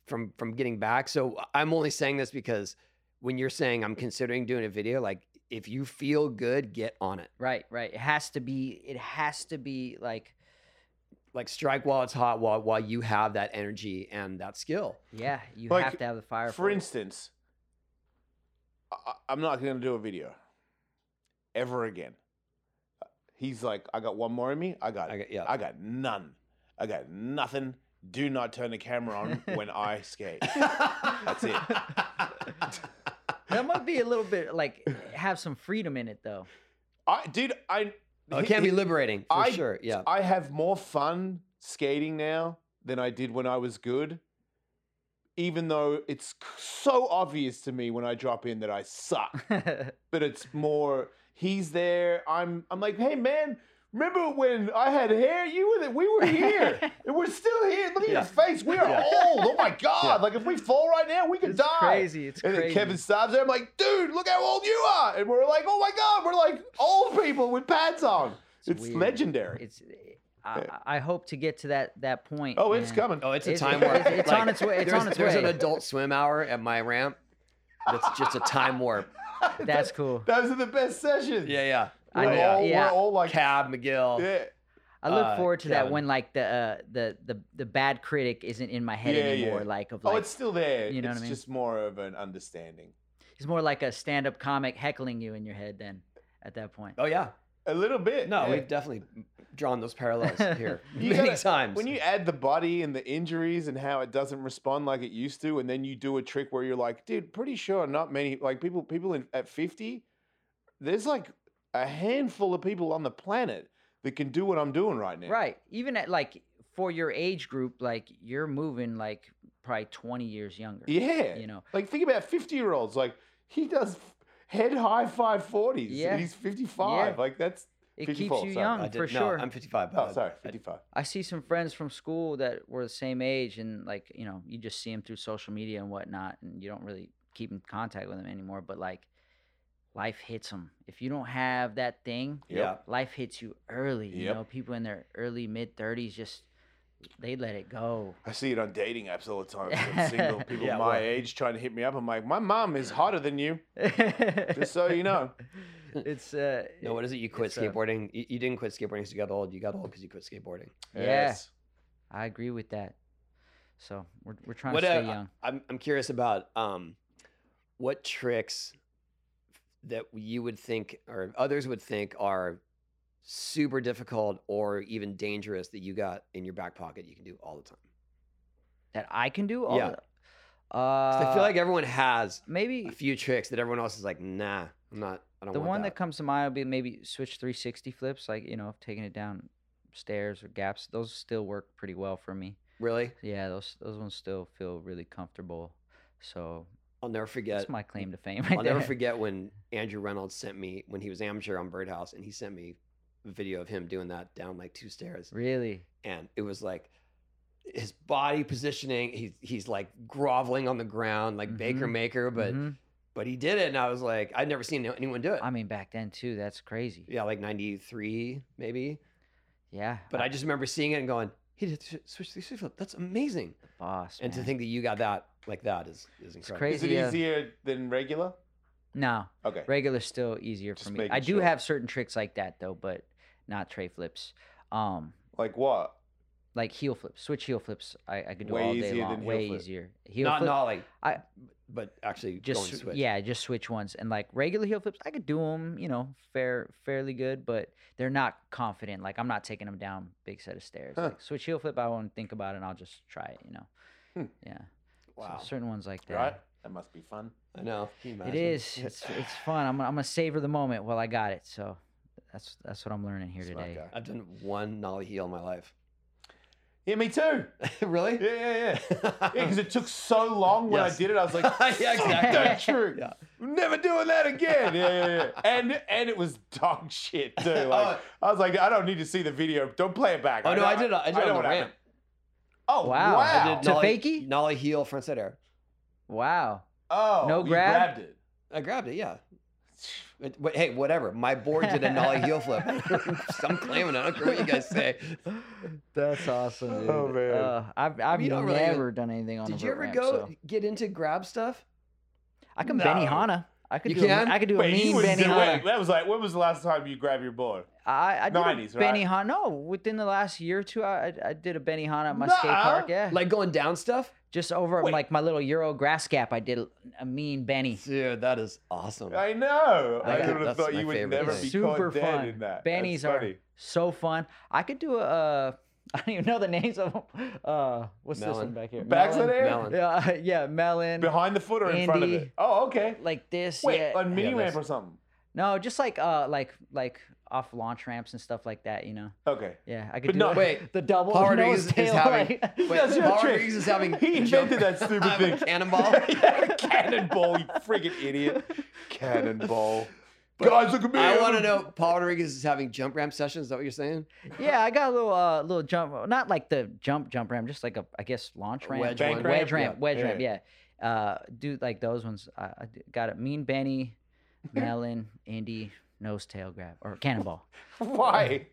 from from getting back. So I'm only saying this because when you're saying I'm considering doing a video, like if you feel good, get on it. Right. Right. It has to be. It has to be like. Like strike while it's hot, while while you have that energy and that skill. Yeah. You Like, have to have the fire. For it. instance, I, I- I'm not going to do a video ever again. He's like, I got one more in me. I got, I got- yeah. I got none. I got nothing. Do not turn the camera on when I skate. That's it. that might be a little bit like have some freedom in it though. I dude, I. Oh, it can be liberating for I- sure. Yeah. I have more fun skating now than I did when I was good. Even though it's so obvious to me when I drop in that I suck, but it's more he's there. I'm I'm like, hey man, remember when I had hair? You were there. We were here, and we're still here. Look at Yeah. your face. We are Yeah. old. Oh my god! Yeah. Like if we fall right now, we could it's die. crazy. It's And then crazy. Kevin stops there. I'm like, dude, look how old you are. And we're like, oh my God, we're like old people with pads on. It's, weird. legendary. It's. I, I hope to get to that that point. oh, it's man. coming. Oh, it's a It's- time it's- warp. it's on its way- it's there's, on its way. there's an adult swim hour at my ramp. That's just a time warp. That's cool. Those are the best sessions. Yeah, yeah. I We're know, all, yeah. We're all like, Cab McGill. yeah. I look uh, forward to that when like the uh, the the the bad critic isn't in my head Yeah, anymore. yeah. Like of Oh, it's still there. you know what it's I mean? just more of an understanding. it's more like a stand up comic heckling you in your head. Then at that point. Oh yeah. A little bit. No, yeah. we've definitely drawn those parallels here many gotta- times. When you add the body and the injuries and how it doesn't respond like it used to, and then you do a trick where you're like, dude, pretty sure not many like people people in, at 50, there's like a handful of people on the planet that can do what I'm doing right now. Right. Even at like for your age group, like you're moving like probably 20 years younger. Yeah. You know. Like think about 50 year olds. Like he does head high 540s. Yeah. And he's 55. Yeah. Like that's It 54, keeps you sorry. young did, for no, sure. I'm 55. oh but sorry, I- 55. I see some friends from school that were the same age, and like you know, you just see them through social media and whatnot, and you don't really keep in contact with them anymore. But like, life hits them. If you don't have that thing, yeah. life hits you early. You Yep. know, people in their early mid thirties just they let it go. I see it on dating apps all the time. Some single people Yeah, my well- age trying to hit me up. I'm like, my mom is hotter than you. Just so you know. it's uh, No, what is it? You quit it's, uh, skateboarding. You, you didn't quit skateboarding because you got old. You got old because you quit skateboarding. Yeah. Yes. I agree with that. So we're we're trying What to stay uh, young. I'm I'm curious about um, what tricks that you would think or others would think are super difficult or even dangerous that you got in your back pocket you can do all the time? that I can do. All Yeah. the- Uh, I feel like everyone has maybe a few tricks that everyone else is like, nah, I'm not. I don't the one that. that comes to mind would be maybe switch 360 flips, like you know, taking it down stairs or gaps. Those still work pretty well for me. really, Yeah, those those ones still feel really comfortable. So I'll never forget. that's my claim to fame. Right I'll never forget when Andrew Reynolds sent me when he was amateur on Birdhouse, and he sent me video of him doing that down like two stairs, Really? and it was like his body positioning. He's he's like groveling on the ground like Baker Mhm. Maker, but Mhm. but he did it, and I was like, I'd never seen anyone do it. I mean, back then too. That's crazy. yeah, like '93 maybe. Yeah. But I just remember seeing it and going, he did sh- switch three flip. That's amazing. boss. And to think that you got that like that is is incredible. crazy. Is it easier than regular? no, Okay. regular's still easier for Just me. I do sure. have certain tricks like that though, but not tre flips. Um, Like what? like heel flips, switch heel flips. I, I could do Way all day easier long. than way flip. easier. Heel flips. Not flip, nollie. I- but actually just going switch. yeah, just switch ones. And like regular heel flips, I could do them, you know, fair fairly good, but they're not confident. Like I'm not taking them down big set of stairs. Huh. Like switch heel flip, I won't think about it. and I'll just try it. You know. Hmm. Yeah. So Wow. certain ones like that. Right? That must be fun. I know. Can you It imagine? is. It's it's fun. I'm I'm gonna savor the moment while I got it. So that's that's what I'm learning here Smart today. guy. I've done one nollie heel in my life. Yeah, me too. really? Yeah, yeah, yeah. Yeah, because it took so long when Yes. I did it. I was like, Yeah, exactly. that trick. Yeah. I'm never doing that again. Yeah, yeah, yeah. And and it was dog shit too. Like oh. I was like, I don't need to see the video. Don't play it back. Oh no, know- I did. I did know on the what ramp. happened. Oh Wow. wow! I did To nollie, fakie? nollie heel front side air. Wow. Oh, No you grab? grabbed it. I grabbed it. Yeah. But, but hey, whatever. My board did a nollie heel flip. I'm claiming it. I don't care what you guys say. That's awesome, dude. Oh, man. Uh, I've I've you don't really never even- done anything on that. Did the you ever ramp, go so- get into grab stuff? I can No. Benihana. I could You do. can? A, I could do Wait, a mean was Benny wait, Hanna. that was like when was the last time you grabbed your board? I, I did 90s, a Benny right? Hanna. No, within the last year or two, I, I, I did a Benihana at my skate park. Yeah, Like going down stuff? Just over Wait. like my little Euro grass gap. I did a, a mean Benny. Dude, that is awesome. I know. I I, got- could have thought you would never thing. be Super caught dead fun. in that. Bennies are so fun. I could do a. Uh, I don't even know the names of them. Uh, what's this one back here? Backside Melon. air? Melon. Yeah, yeah, melon. Behind the foot or in front of Indy. it? Oh, okay. Like this. Wait, yeah. on mini Yeah, ramp or something? No, just like uh, like like off launch ramps and stuff like that. You know. Okay. Yeah, I could But do no- it. Wait, the double Paul nose Rodriguez is tail. having- like- Wait, That's your Paul trick. Rodriguez is having He jump- invented that stupid having thing. Cannonball. yeah, cannonball, you freaking idiot. Cannonball. Guys, look at me. I I'm want to a- know. Paul Rodriguez is having jump ramp sessions. Is that what you're saying? yeah, I got a little uh little jump, not like the jump jump ramp, just like a I guess launch A ramp, wedge Bank one. ramp? wedge ramp, Yeah. wedge Yeah. ramp. Yeah, uh, do like those ones. I, I d- got it. Mean Benny, Melon, Indy, nose tail grab or cannonball. Why?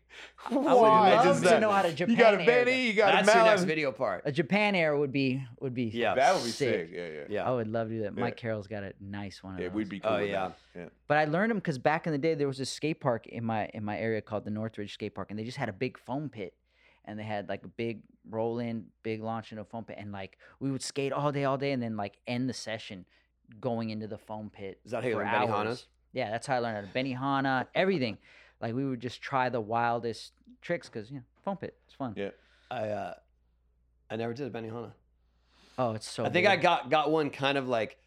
I would Why love does to that? know how to Japan. You Japan got a Benny, you got That's a your next video part. A Japan air would be would be Yeah. That would be sick. sick. Yeah, yeah. Yeah. I would love to do that. Yeah. Mike Carroll's got a nice one. Of Yeah, those. we'd be oh, cool. Oh, with yeah. that. yeah. But I learned them because back in the day there was a skate park in my in my area called the Northridge Skate Park, and they just had a big foam pit, and they had like a big roll in, big launch into a foam pit, and like we would skate all day, all day, and then like end the session going into the foam pit. Is that how you for learned hours. Yeah, that's how I learned how to Benihana, everything. Like we would just try the wildest tricks because you know foam pit, it's fun. Yeah. I uh, I never did a Benihana. Oh, it's so. I think I got got one kind of like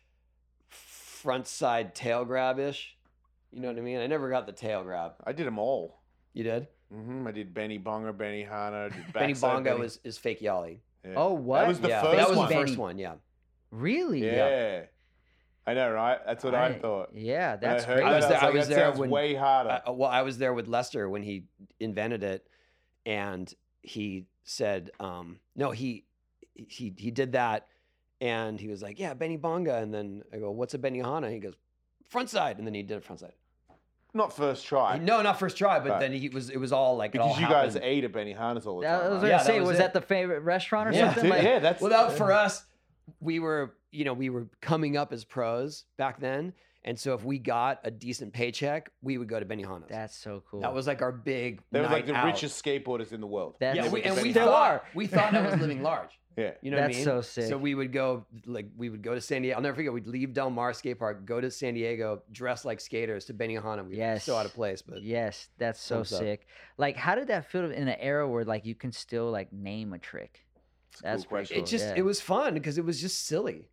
front side tail grab ish. You know what I mean? I never got the tail grab. I did them all. You did? Mm hmm I did Benny Bonga, Benihana. Benny backside Bongo Benny- is, is fake Yali. Yeah. Oh what? That was the yeah, first that was one. the first one. Yeah. really? Yeah. I know, right? That's what I, thought. Yeah, When that's I heard great. I was there- like, I was there when- way harder. I, well, I was there with Lester when he invented it, and he said, um, "No, he he he did that," and he was like, "Yeah, Benny Bonga," and then I go, "What's a Benihana?" He goes, "Front side," and then he did it front side. Not first try. No, not first try, but Right. then he was it was all like it all because you guys happened. ate at Benihana's all the I time. was right? gonna Yeah, that was was, that the favorite restaurant or Yeah, something? Dude, Like, yeah, that's Well, that for us, we were, you know, we were coming up as pros back then, And so if we got a decent paycheck, we would go to Benihana's. That's so cool. That was like our big. They were like the out. richest skateboarders in the world. That's Yeah, we, and we Still thought are. we thought that was living large. Yeah. You know That's what I mean? so sick. So we would go like we would go to San Diego. I'll never forget. We'd leave Del Mar Skate Park, go to San Diego, dress like skaters to Benihana. We were still out of place, but yes, that's so Thumbs up. sick. Like, how did that feel in an era where like you can still like name a trick? It's That's cool pretty question. it just yeah. it was fun because it was just silly.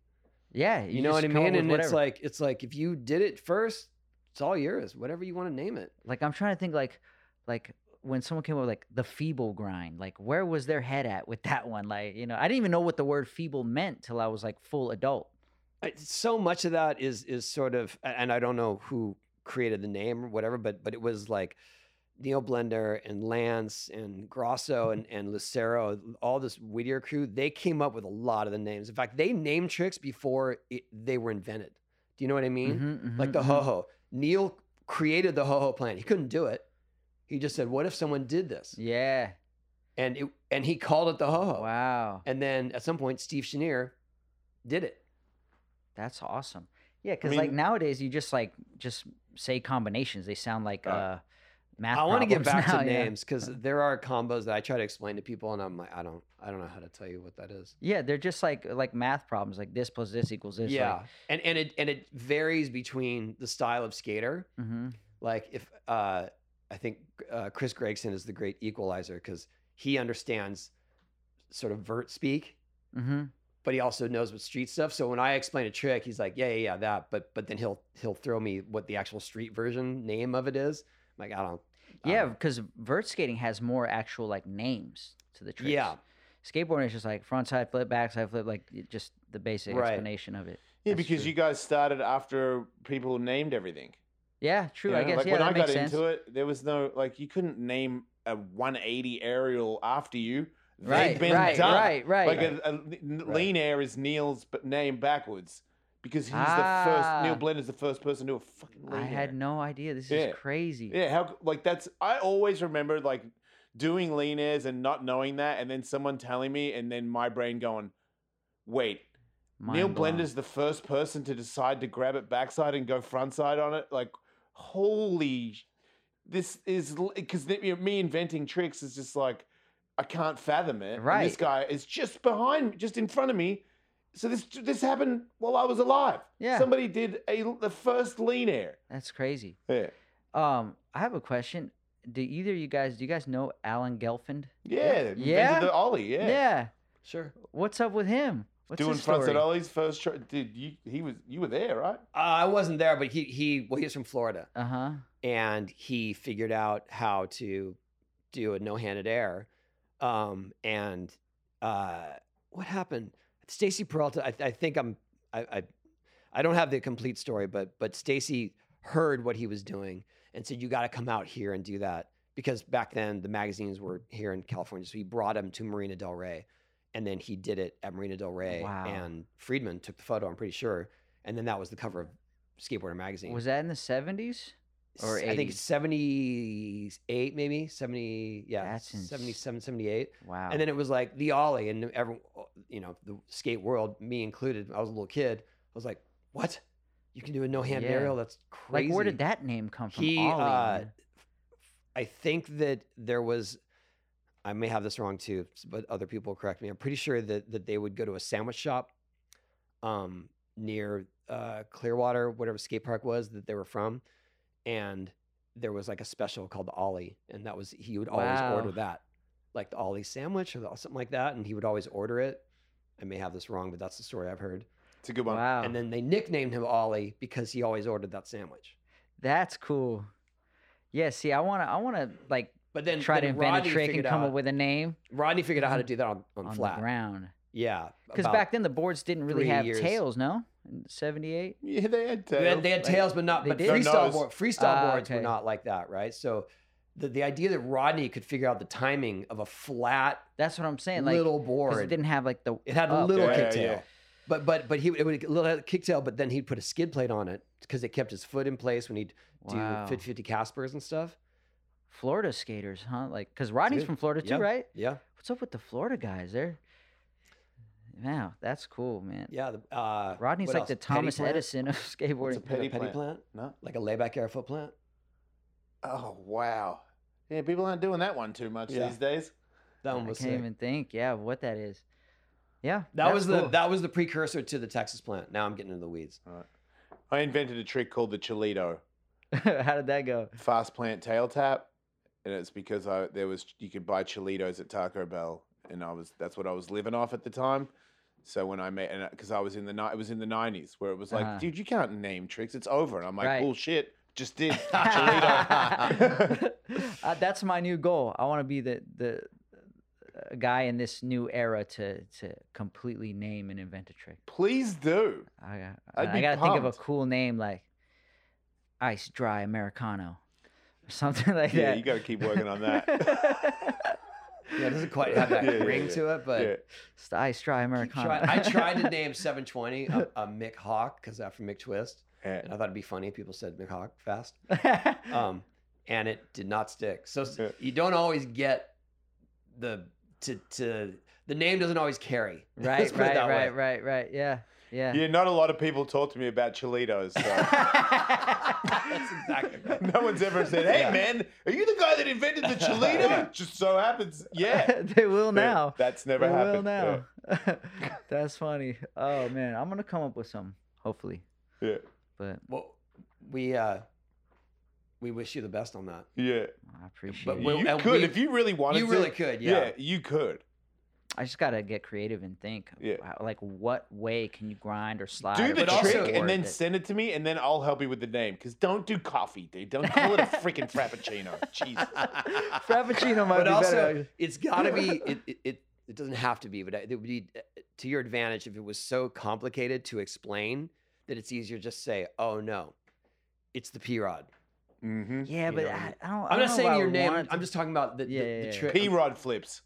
Yeah, You, know what I just come up mean? And it's like it's like if you did it first, it's all yours. Whatever you want to name it. like I'm trying to think like like when someone came up with like the feeble grind, like where was their head at with that one? Like, you know, I didn't even know what the word feeble meant till I was like full adult. So much of that is is sort of and I don't know who created the name or whatever, but but it was like Neil Blender and Lance and Grosso and, and Lucero, all this Whittier crew, they came up with a lot of the names. In fact, they named tricks before it, they were invented. Do you know what I mean? Mhm, Like mhm, the mhm. ho ho. Neil created the ho ho plan. He couldn't do it. He just said, "What if someone did this?" Yeah. And it, and he called it the ho ho. Wow. And then at some point, Steve Chenier did it. That's awesome. Yeah, because like mean- nowadays you just like just say combinations. They sound like Right. uh math. I want to get back now, to yeah. names because there are combos that I try to explain to people, and I'm like, I don't, I don't know how to tell you what that is. Yeah, they're just like like math problems. Like this plus this equals this. yeah, and and it and it varies between the style of skater. Like, hmm Like if uh, I think uh, Chris Gregson is the great equalizer because he understands sort of vert speak, hmm but he also knows what street stuff. So when I explain a trick, he's like, yeah, yeah, yeah, that. But but then he'll he'll throw me what the actual street version name of it is. I'm like, I don't. I Yeah, because vert skating has more actual like names to the tricks. Yeah. Skateboarding is just like front side flip, back side flip, like it- just the basic Right. explanation of it. Yeah, That's because true. you guys started after people named everything. Yeah, true. you I know? guess Like yeah, when that I got makes sense. into it, there was no like you couldn't name a 180 aerial after you. They've Right, been right, done. right, right. Like a, a n- lien air is Neil's but name backwards because he's the Ah. first. Neil Blender's the first person to do a fucking lien I had no idea. This Yeah. is crazy. Yeah, how like that's I always remember like doing lien airs and not knowing that, and then someone telling me, and then my brain going, "Wait, Neil Mind blown. Blender's the first person to decide to grab it backside and go frontside on it. Like, holy, this is because me inventing tricks is just like I can't fathom it. And this guy is just behind, just in front of me. So this this happened while I was alive. Yeah. somebody did a the first lien air. That's crazy. Yeah, Um, I have a question. Do either of you guys do you guys know Alan Gelfand? yeah, invented Yeah? the ollie. Yeah, Yeah. Sure. What's up with him? What's doing his frontside ollies first. Try, dude, you he was you were there, right? Uh, I wasn't there, but he he well, he's from Florida, Uh huh. and he figured out how to do a no-handed air. Um, and uh, what happened? Stacy Peralta. I, I think I'm. I, I I don't have the complete story, but but Stacy heard what he was doing and said, "You got to come out here and do that." Because back then the magazines were here in California, so he brought him to Marina Del Rey, and then he did it at Marina Del Rey. Wow. And Friedman took the photo. I'm pretty sure, and then that was the cover of Skateboarder magazine. Was that in the seventies? Or S- I think 78 maybe 70 yeah That's ins- 77 78 Wow. and then it was like the ollie and everyone you know the skate world me included i was a little kid i was like what? You can do a no-hand Yeah. aerial? That's crazy like, where did that name come from? he Ollie, uh, i think that there was i may have this wrong too but other people correct me. I'm pretty sure that that they would go to a sandwich shop um near uh clearwater whatever skate park was that they were from and there was like a special called ollie and that was he would always order that like the ollie sandwich or the- something like that and he would always order it i may have this wrong but that's the story i've heard It's a good one. wow. and then they nicknamed him ollie because he always ordered that sandwich That's cool. Yeah. See, I wanna, I wanna like but then try to invent Rodney a trick and come out- up with a name Rodney figured out how to do that on, on, on flat. the ground. Yeah. Because back then the boards didn't really have years. tails, no? In '78. Yeah, they had they had, tails. they had tails, but not. they But did? freestyle Nose. board, freestyle Ah, boards were not like that, right? So, the the idea that Rodney could figure out the timing of a flat That's what I'm saying. Like, little 'cause board, it didn't have like the. it had a little Yeah, kicktail. yeah. But but but he it would a little kicktail, but then he'd put a skid plate on it because it kept his foot in place when he'd Wow. do fit fifty Caspers and stuff. Florida skaters, huh? Like, because Rodney's Dude, from Florida too, yeah. right? Yeah. What's up with the Florida guys? They're Wow, that's cool, man. Yeah. The, uh, Rodney's what like else? the Petty Thomas plant? Edison of What's a skateboarding. Like a Petty petty plant. plant? No. Like a layback air foot plant? Oh wow. Yeah, people aren't doing that one too much Yeah. these days. That one I was can't sick. even think. Yeah, what that is. Yeah, That that's was the cool. that was the precursor to the Texas plant. Now I'm getting into the weeds. I invented a trick called the Cholito How did that go? fast plant tail tap, and it's because I there was you could buy Cholitos at Taco Bell, and I was that's what I was living off at the time. So when I made, and because I was in the ni- it was in the nineties where it was like, Uh-huh. dude, you can't name tricks. It's over, and I'm like, Right. bullshit, just did uh, that's my new goal. I want to be the the uh, guy in this new era to to completely name and invent a trick. Please do. I got I'd I be got to think of a pumped. cool name like ice dry americano or something like that. Yeah, that. you got to keep working on that. Yeah, it doesn't quite have that Yeah, yeah, ring yeah. to it, but yeah. It's the ice dry keep americano. trying- I tried to name 720 a, a McHawk because after McTwist, yeah. and I thought it'd be funny if people said McHawk fast. Um, and it did not stick. So Yeah. you don't always get the to to the name doesn't always carry. Let's right, right, way. right, right, right. Yeah, yeah. Yeah, not a lot of people talk to me about Cholitos. So. That's exactly no one's ever said, "Hey, Yeah. man, are you the guy that invented the Cholito?" Just so happens, yeah. they will Yeah, now. That's never they happened. will now. That's funny. Oh man, I'm gonna come up with some hopefully. Yeah, But Well, we uh, we wish you the best on that. yeah. yeah. I appreciate But it. Well, you could we- if you really wanted You to. really could, yeah. you could. I just gotta get creative and think. Yeah. Like, what way can you grind or slide? Do the but put also- trick and then that- send it to me, and then I'll help you with the name. Because don't do coffee, dude. Don't call it a freaking frappuccino. Jesus. Frappuccino might but be also, better. it's got to be. It, it it it doesn't have to be, but it would be uh, to your advantage if it was so complicated to explain that it's easier to just say, "Oh no, it's the P Rod." Mm-hmm. Yeah, you but I I, don't. I I'm don't not know saying if I your name. I'm just talking about the, Yeah, the, yeah, the yeah. trick. P rod flips.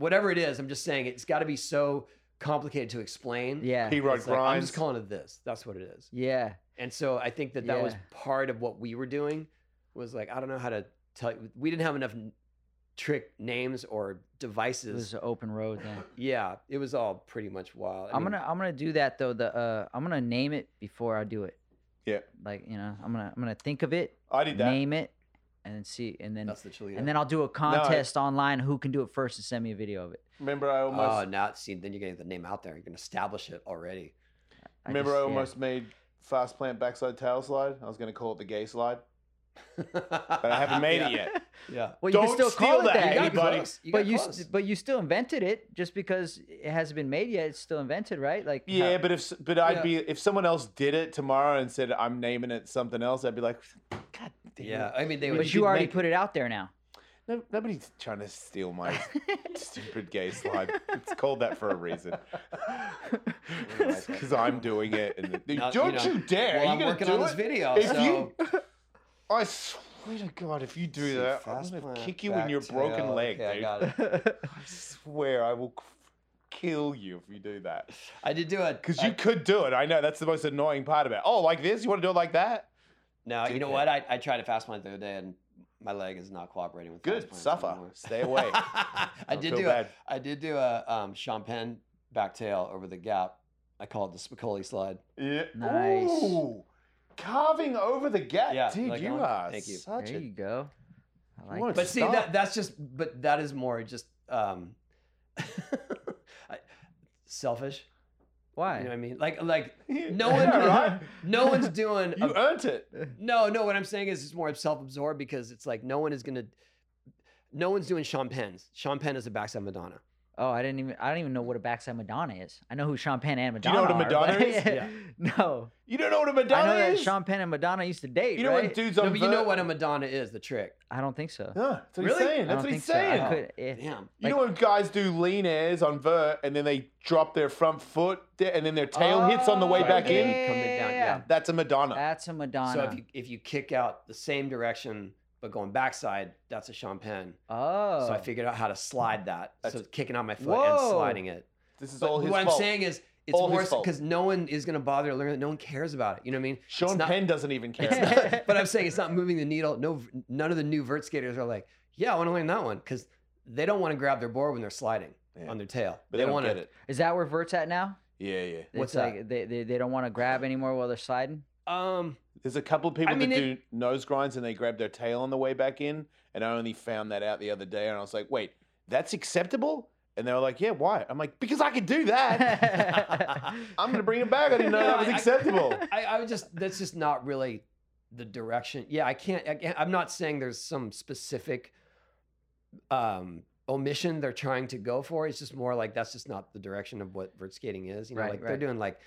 Whatever it is, I'm just saying it's got to be so complicated to explain. Yeah. P rod It's like, I'm just calling it this. That's what it is. Yeah. And so I think that that was part of what we were doing was like I don't know how to tell you. We didn't have enough trick names or devices. It devices. was an open road then. yeah, it was all pretty much wild. I I'm mean, gonna I'm gonna do that though. The uh I'm gonna name it before I do it. Yeah. Like you know I'm gonna I'm gonna think of it, I did that. name it, and then see and then that's the Cholito. and then I'll do a contest online. Who can do it first and send me a video of it. Remember, I almost oh, almost now see, then you're getting the name out there. You can establish it already. remember just- I yeah. almost made fast plant backside tail slide. I was going to call it the gay slide, but I haven't made it yet. Yeah. Well, you Don't can still steal call it that, that. You got anybody. close. You but got you close. st- but you still invented it just because it hasn't been made yet. It's still invented, right? Like how- Yeah, but if s- but I'd Yeah. be if someone else did it tomorrow and said I'm naming it something else, I'd be like, God damn yeah. it. I mean, they Yeah, would. but you you already make put it out there now. No, nobody's trying to steal my stupid gay slide. It's called that for a reason. Because I'm doing it. And the, Now, don't you you, dare! Well, you I'm working do on this it? video, If so you, I swear to God, if you do See, that, I'm gonna kick you in your broken tail. leg, Okay, I dude. got it. I swear, I will kill you if you do that. I did do it Because you could do it. I know that's the most annoying part about. it. Oh, like this? You want to do it like that? No, you know what? I, I tried a fast plant the other day, and my leg is not cooperating with Good. fast Suffer. anymore. Stay away. I did do bad. a, I did do a um, Champagne back tail over the gap. I call it the Spicoli slide. Yeah. Nice. Ooh, carving over the gap, Yeah, dude. like you on- are thank you. such there a. you go. I like want that. But see, Stop. that that's just, but that is more just um, I- selfish. Why? You know what I mean? Like, like no Yeah, one, right? no one's doing. You a- earned it. no, no. What I'm saying is, it's more self-absorbed because it's like no one is gonna, no one's doing Champagnes. Champagne is a backside Madonna. Oh, I didn't even. I don't even know what a backside Madonna is. I know who Sean Penn and Madonna. Do you know what a are, Madonna but- is? Yeah. No, You don't know what a Madonna know that is? Sean Penn and Madonna used to date. you know right? when dudes on No, but you know what a Madonna is, the trick. I don't think so. Huh, that's what Really? he's saying. That's what he's so. saying. I Oh, could, Damn. You know when guys do lien airs on vert and then they drop their front foot and then their tail hits on the way Oh, back yeah. in? Coming down, yeah. That's a Madonna. That's a Madonna. So if you if you kick out the same direction but going backside, that's a Champagne. oh, So I oh. figured out how to slide that. so That's- kicking out my foot Whoa. and sliding it. this is But all his what fault. I'm saying is it's All his more fault. because no one is gonna bother to learn it. No one cares about it. You know what I mean? It's Sean not- Penn doesn't even care. Not, but I'm saying it's not moving the needle. No, none of the new vert skaters are like, yeah, I want to learn that one because they don't want to grab their board when they're sliding. Yeah. on their tail. But they they don't want get to. it. Is that where Vert's at now? Yeah, yeah. What's it's like they, they they don't want to grab anymore while they're sliding. Um, There's a couple of people mean, that it- do nose grinds and they grab their tail on the way back in. And I only found that out the other day. And I was like, wait, that's acceptable? And they were like, yeah, why? I'm like, because I could do that. I'm going to bring it back. I didn't know No, that was I- acceptable. I, I would just that's just not really the direction. Yeah, I can't. I can't I'm not saying there's some specific um, omission they're trying to go for. It's just more like that's just not the direction of what vert skating is. You know, Right, like they're doing like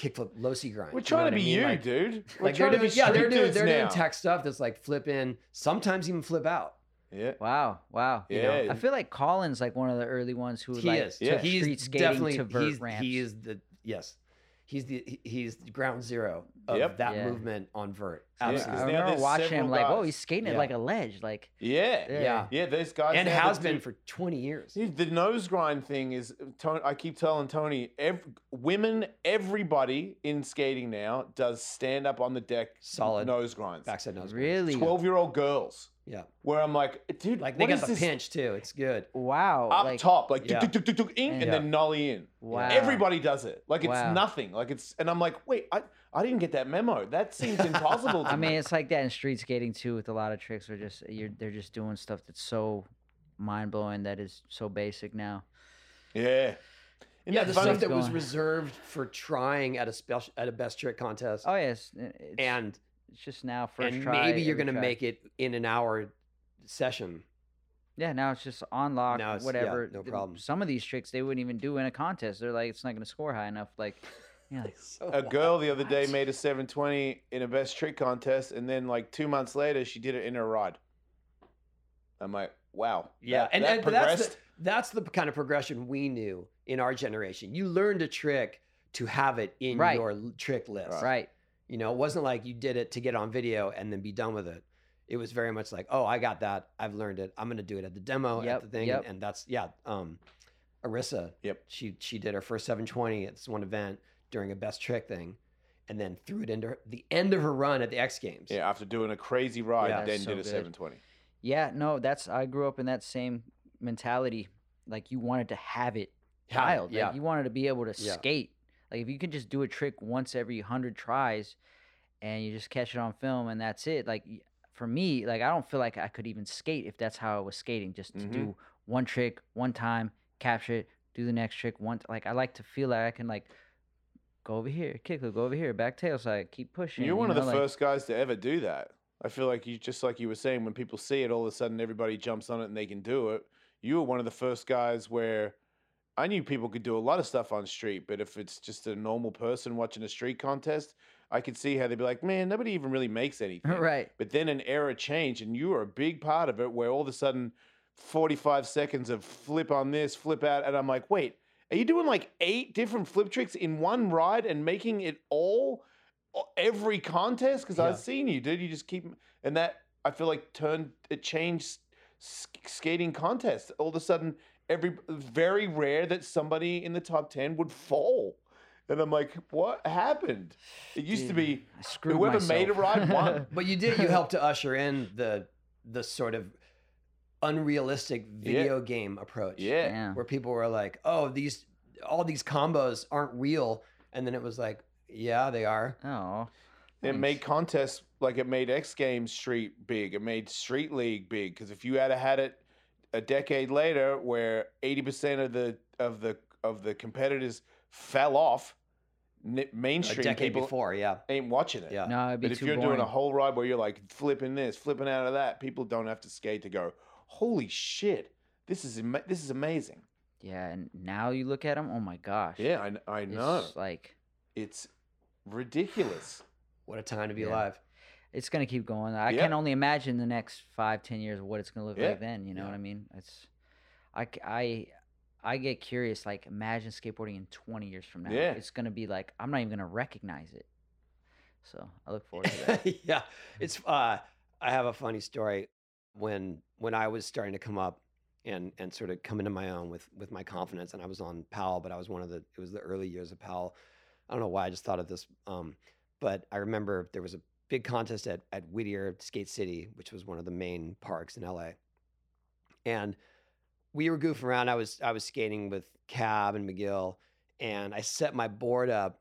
kickflip, low C grind. We're you know trying what to I be mean? you, Like, dude. We're like they're doing, yeah, they're doing they're now. doing tech stuff that's like flip in, sometimes even flip out. Yeah. Wow, wow. You know, Yeah. I feel like Colin's like one of the early ones who He like is. Yeah. took He's street skating definitely to vert he's, ramps. he is the yes. He's the he's ground zero of Yep. that Yeah. movement on vert. Yeah, Absolutely. I now remember there's watching him several like, oh, he's skating it Yeah. like a ledge. Like, Yeah. Yeah. Yeah. Yeah, there's guys and now that has do- been for 20 years. The nose grind thing is. Tony, I keep telling Tony, ev women, everybody in skating now does stand up on the deck Solid nose grinds. backside nose. grind. really? Twelve-year-old girls, Yeah. where I'm like, dude, Like they what got is the this? pinch too. It's good. Wow. up like, top, like Yeah. tuk, tuk, tuk, tuk, ink, and Yeah. then nollie in. Wow. Everybody does it. Like it's Wow. nothing. Like it's, and I'm like, wait, I, I didn't get that memo. That seems impossible. To I mean, it's like that in street skating too. With a lot of tricks, are just you're they're just doing stuff that's so mind blowing that is so basic now. yeah. Isn't yeah, the stuff that was reserved for trying at a special at a best trick contest, Oh yes, it's, and it's just now first and try. maybe you're gonna try. make it in an hour session. Yeah, now it's just on lock, Now it's- yeah, whatever. no problem. Some of these tricks they wouldn't even do in a contest. They're like, it's not gonna score high enough. Like, yeah, like, So a girl the other day made a 720 in a best trick contest, and then like two months later, she did it in her rod. I'm like, wow. Yeah, that- and, that and but that's progressed. the, that's the kind of progression we knew in our generation. You learned a trick to have it in Right. your trick list. right. You know, it wasn't like you did it to get on video and then be done with it. It was very much like, oh, I got that. I've learned it. I'm going to do it at the demo Yep, at the thing, yep. and, and that's yeah. Um, Arisa, Yep. she she did her first 720 at this one event during a best trick thing, and then threw it into her, the end of her run at the X Games. Yeah, after doing a crazy ride, Yeah. then So did a good. 720. Yeah, no, that's I grew up in that same mentality. Like you wanted to have it child. it, dialed. yeah. Like you wanted to be able to Yeah. skate. Like if you can just do a trick once every hundred tries, and you just catch it on film, and that's it. Like for me, like I don't feel like I could even skate if that's how I was skating. Just to Mhm. do one trick one time, capture it, do the next trick one. Like I like to feel like I can like go over here, kick it, go over here, back tail side, keep pushing. You're you one of the like- first guys to ever do that. I feel like you just like you were saying when people see it, all of a sudden everybody jumps on it and they can do it. You were one of the first guys where I knew people could do a lot of stuff on street, but if it's just a normal person watching a street contest, I could see how they'd be like, "Man, nobody even really makes anything." right. But then an era changed, and you were a big part of it, where all of a sudden, 45 seconds of flip on this, flip out, and I'm like, wait, are you doing like eight different flip tricks in one ride and making it all every contest? Because Yeah. I've seen you, dude. You just keep, and that I feel like turned it changed skating contests. All of a sudden, every very rare that somebody in the top 10 would fall. And I'm like, what happened? It used to be I screwed whoever made a myself. ride won. But you did. You helped to usher in the the sort of unrealistic video game approach. yeah. Yeah. Where people were like, "Oh, these all these combos aren't real," and then it was like, "Yeah, they are." Oh. It made contests like it made X Games Street big. It made Street League big because if you had had it a decade later, where eighty percent of the of the of the competitors fell off, n- A mainstream decade people before, yeah. ain't watching it. Yeah. No, it'd be But if too you're boring. doing a whole ride where you're like flipping this, flipping out of that, people don't have to skate to go. Holy shit! This is ama- this is amazing. Yeah, and now you look at them. Oh my gosh. Yeah, I, kn- I It's know. like It's ridiculous. What a time to be Yeah. alive. It's gonna keep going. I Yeah. can only imagine the next five, ten years what it's gonna look Yeah. like then. You know Yeah. what I mean? It's, I, I, I get curious. Like, imagine skateboarding in twenty years from now. Yeah. It's gonna be like I'm not even gonna recognize it. So I look forward to that. yeah, it's. Uh, I have a funny story when when I was starting to come up and and sort of come into my own with with my confidence, and I was on Powell, but I was one of the. It was the early years of Powell. I don't know why I just thought of this, um, but I remember there was a big contest at at Whittier Skate City, which was one of the main parks in LA, and we were goofing around. I was I was skating with Cab and McGill, and I set my board up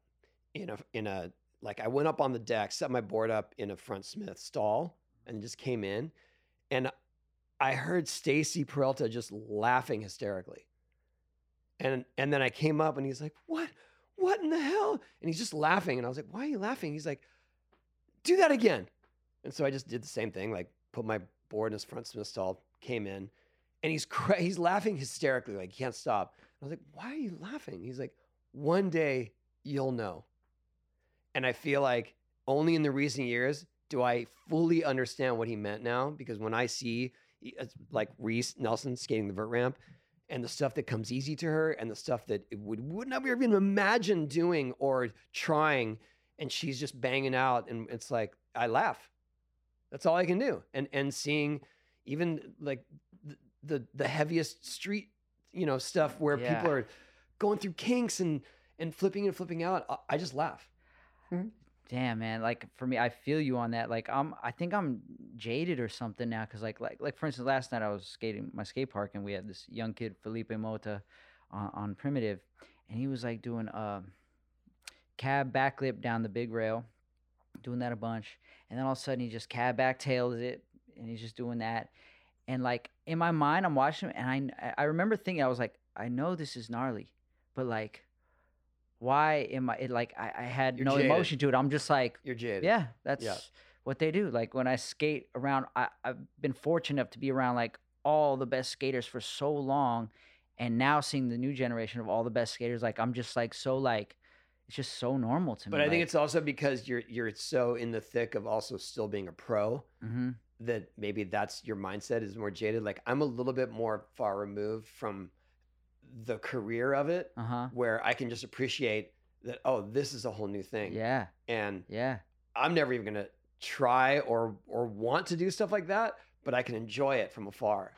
in a in a like I went up on the deck, set my board up in a front Smith stall, and just came in, and I heard Stacy Peralta just laughing hysterically, and and then I came up and he's like, "What? What in the hell?" And he's just laughing, and I was like, "Why are you laughing?" He's like, "Do that again," and so I just did the same thing, like put my board in his front Smith stall, came in, and he's cra- he's laughing hysterically, like he can't stop. I was like, "Why are you laughing?" He's like, "One day you'll know." And I feel like only in the recent years do I fully understand what he meant now. Because when I see like Reese Nelson skating the vert ramp and the stuff that comes easy to her and the stuff that it would, would never even imagine doing or trying, and she's just banging out, and it's like I laugh. That's all I can do. And and seeing even like the the, the heaviest street, you know, stuff where Yeah. people are going through kinks and and flipping and flipping out, I, I just laugh. Mm-hmm. Damn, man. Like for me, I feel you on that. Like I'm, I think I'm jaded or something now. Cause like, like, like for instance, last night I was skating my skate park and we had this young kid, Felipe Mota, on, on primitive, and he was like doing a cab backflip down the big rail, doing that a bunch, and then all of a sudden he just cab back tails it, and he's just doing that, and like in my mind I'm watching him, and I, I remember thinking I was like, I know this is gnarly, but like. Why am I it, like I, I had You're no jaded. emotion to it? I'm just like, You're jaded. yeah, that's what they do. Like when I skate around, I, I've been fortunate enough to be around like all the best skaters for so long, and now seeing the new generation of all the best skaters, like I'm just like so like it's just so normal to me. But I think it's also because you're you're so in the thick of also still being a pro hmm that maybe that's your mindset is more jaded. Like I'm a little bit more far removed from the career of it, uh huh. where I can just appreciate that. Oh, this is a whole new thing, Yeah, and yeah, I'm never even gonna try or or want to do stuff like that. But I can enjoy it from afar.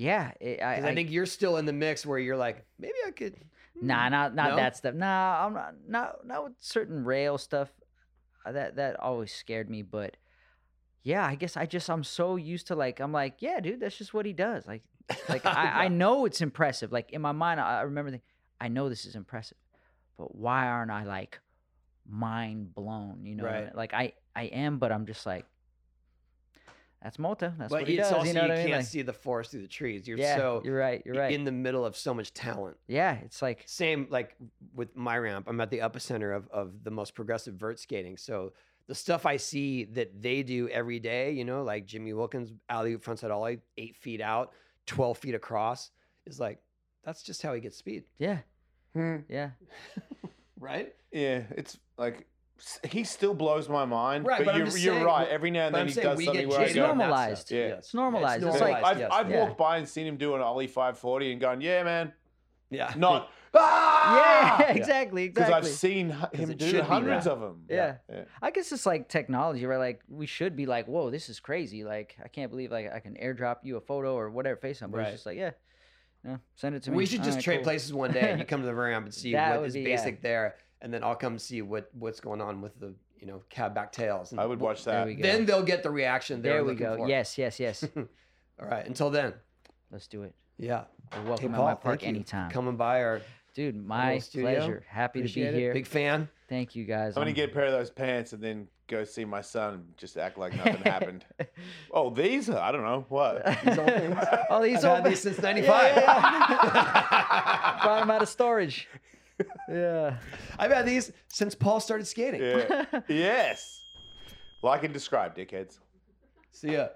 Yeah. It, I, 'Cause I, think you're still in the mix where you're like, maybe I could. Nah, hmm, not not no? that stuff. Nah, I'm not not not with certain rail stuff. Uh, That that always scared me, but yeah, I guess I just I'm so used to like I'm like, yeah, dude, that's just what he does. Like like I, I know it's impressive. Like in my mind, I, I remember thinking, I know this is impressive, but why aren't I like mind blown? You know, Right. like I I am, but I'm just like, that's Mota. That's but what he it's does. also you know what I mean? can't Like, see the forest through the trees. You're yeah, so you're right. You're right. in the middle of so much talent. yeah, it's like Same like with my ramp. I'm at the epicenter of of the most progressive vert skating. So the stuff I see that they do every day, you know, like Jimmy Wilkins alley oop frontside ollie, eight feet out, twelve feet across, is like that's just how he gets speed, yeah, Hmm. yeah. right? Yeah, it's like s- he still blows my mind. Right, but, but you're, you're saying- right. Every now and then he saying does something get where It's jaded go, on that normalized. stuff. Yeah. It's normalized. It's normalized, like- I've, yes. I've Yeah. walked by and seen him do an ollie 540 and gone, yeah, man. yeah, Not Ah! Yeah, ah, exactly, because exactly. I've seen him do should be hundreds of them. Yeah. yeah. I guess it's like technology, right? Like we should be like, whoa, this is crazy. Like I can't believe like I can airdrop you a photo or whatever face on, but Right. it's just like, yeah, no, send it to me. we should just Alright, trade cool. places one day, and you come to the ramp and see what is what would be- yeah. basic there, and then I'll come see what what's going on with the you know cab back tails. And I would watch that. Then they'll get the reaction they're There we go. for. Yes, yes, yes. All right. Until then, Let's do it. yeah. You're Hey, welcome Paul, at my park thank you anytime, Coming by our dude. My pleasure. Happy to be it. here. Big fan. Thank you guys. I'm gonna get a pair of those pants and then go see my son and just act like nothing happened. Oh, these? I don't know. What? These old things? oh, these I've old had these since Yeah, '95. yeah, Brought them out of storage. Yeah. I've had these since Paul started skating. Yeah. yes. Like and describe, dickheads. See ya.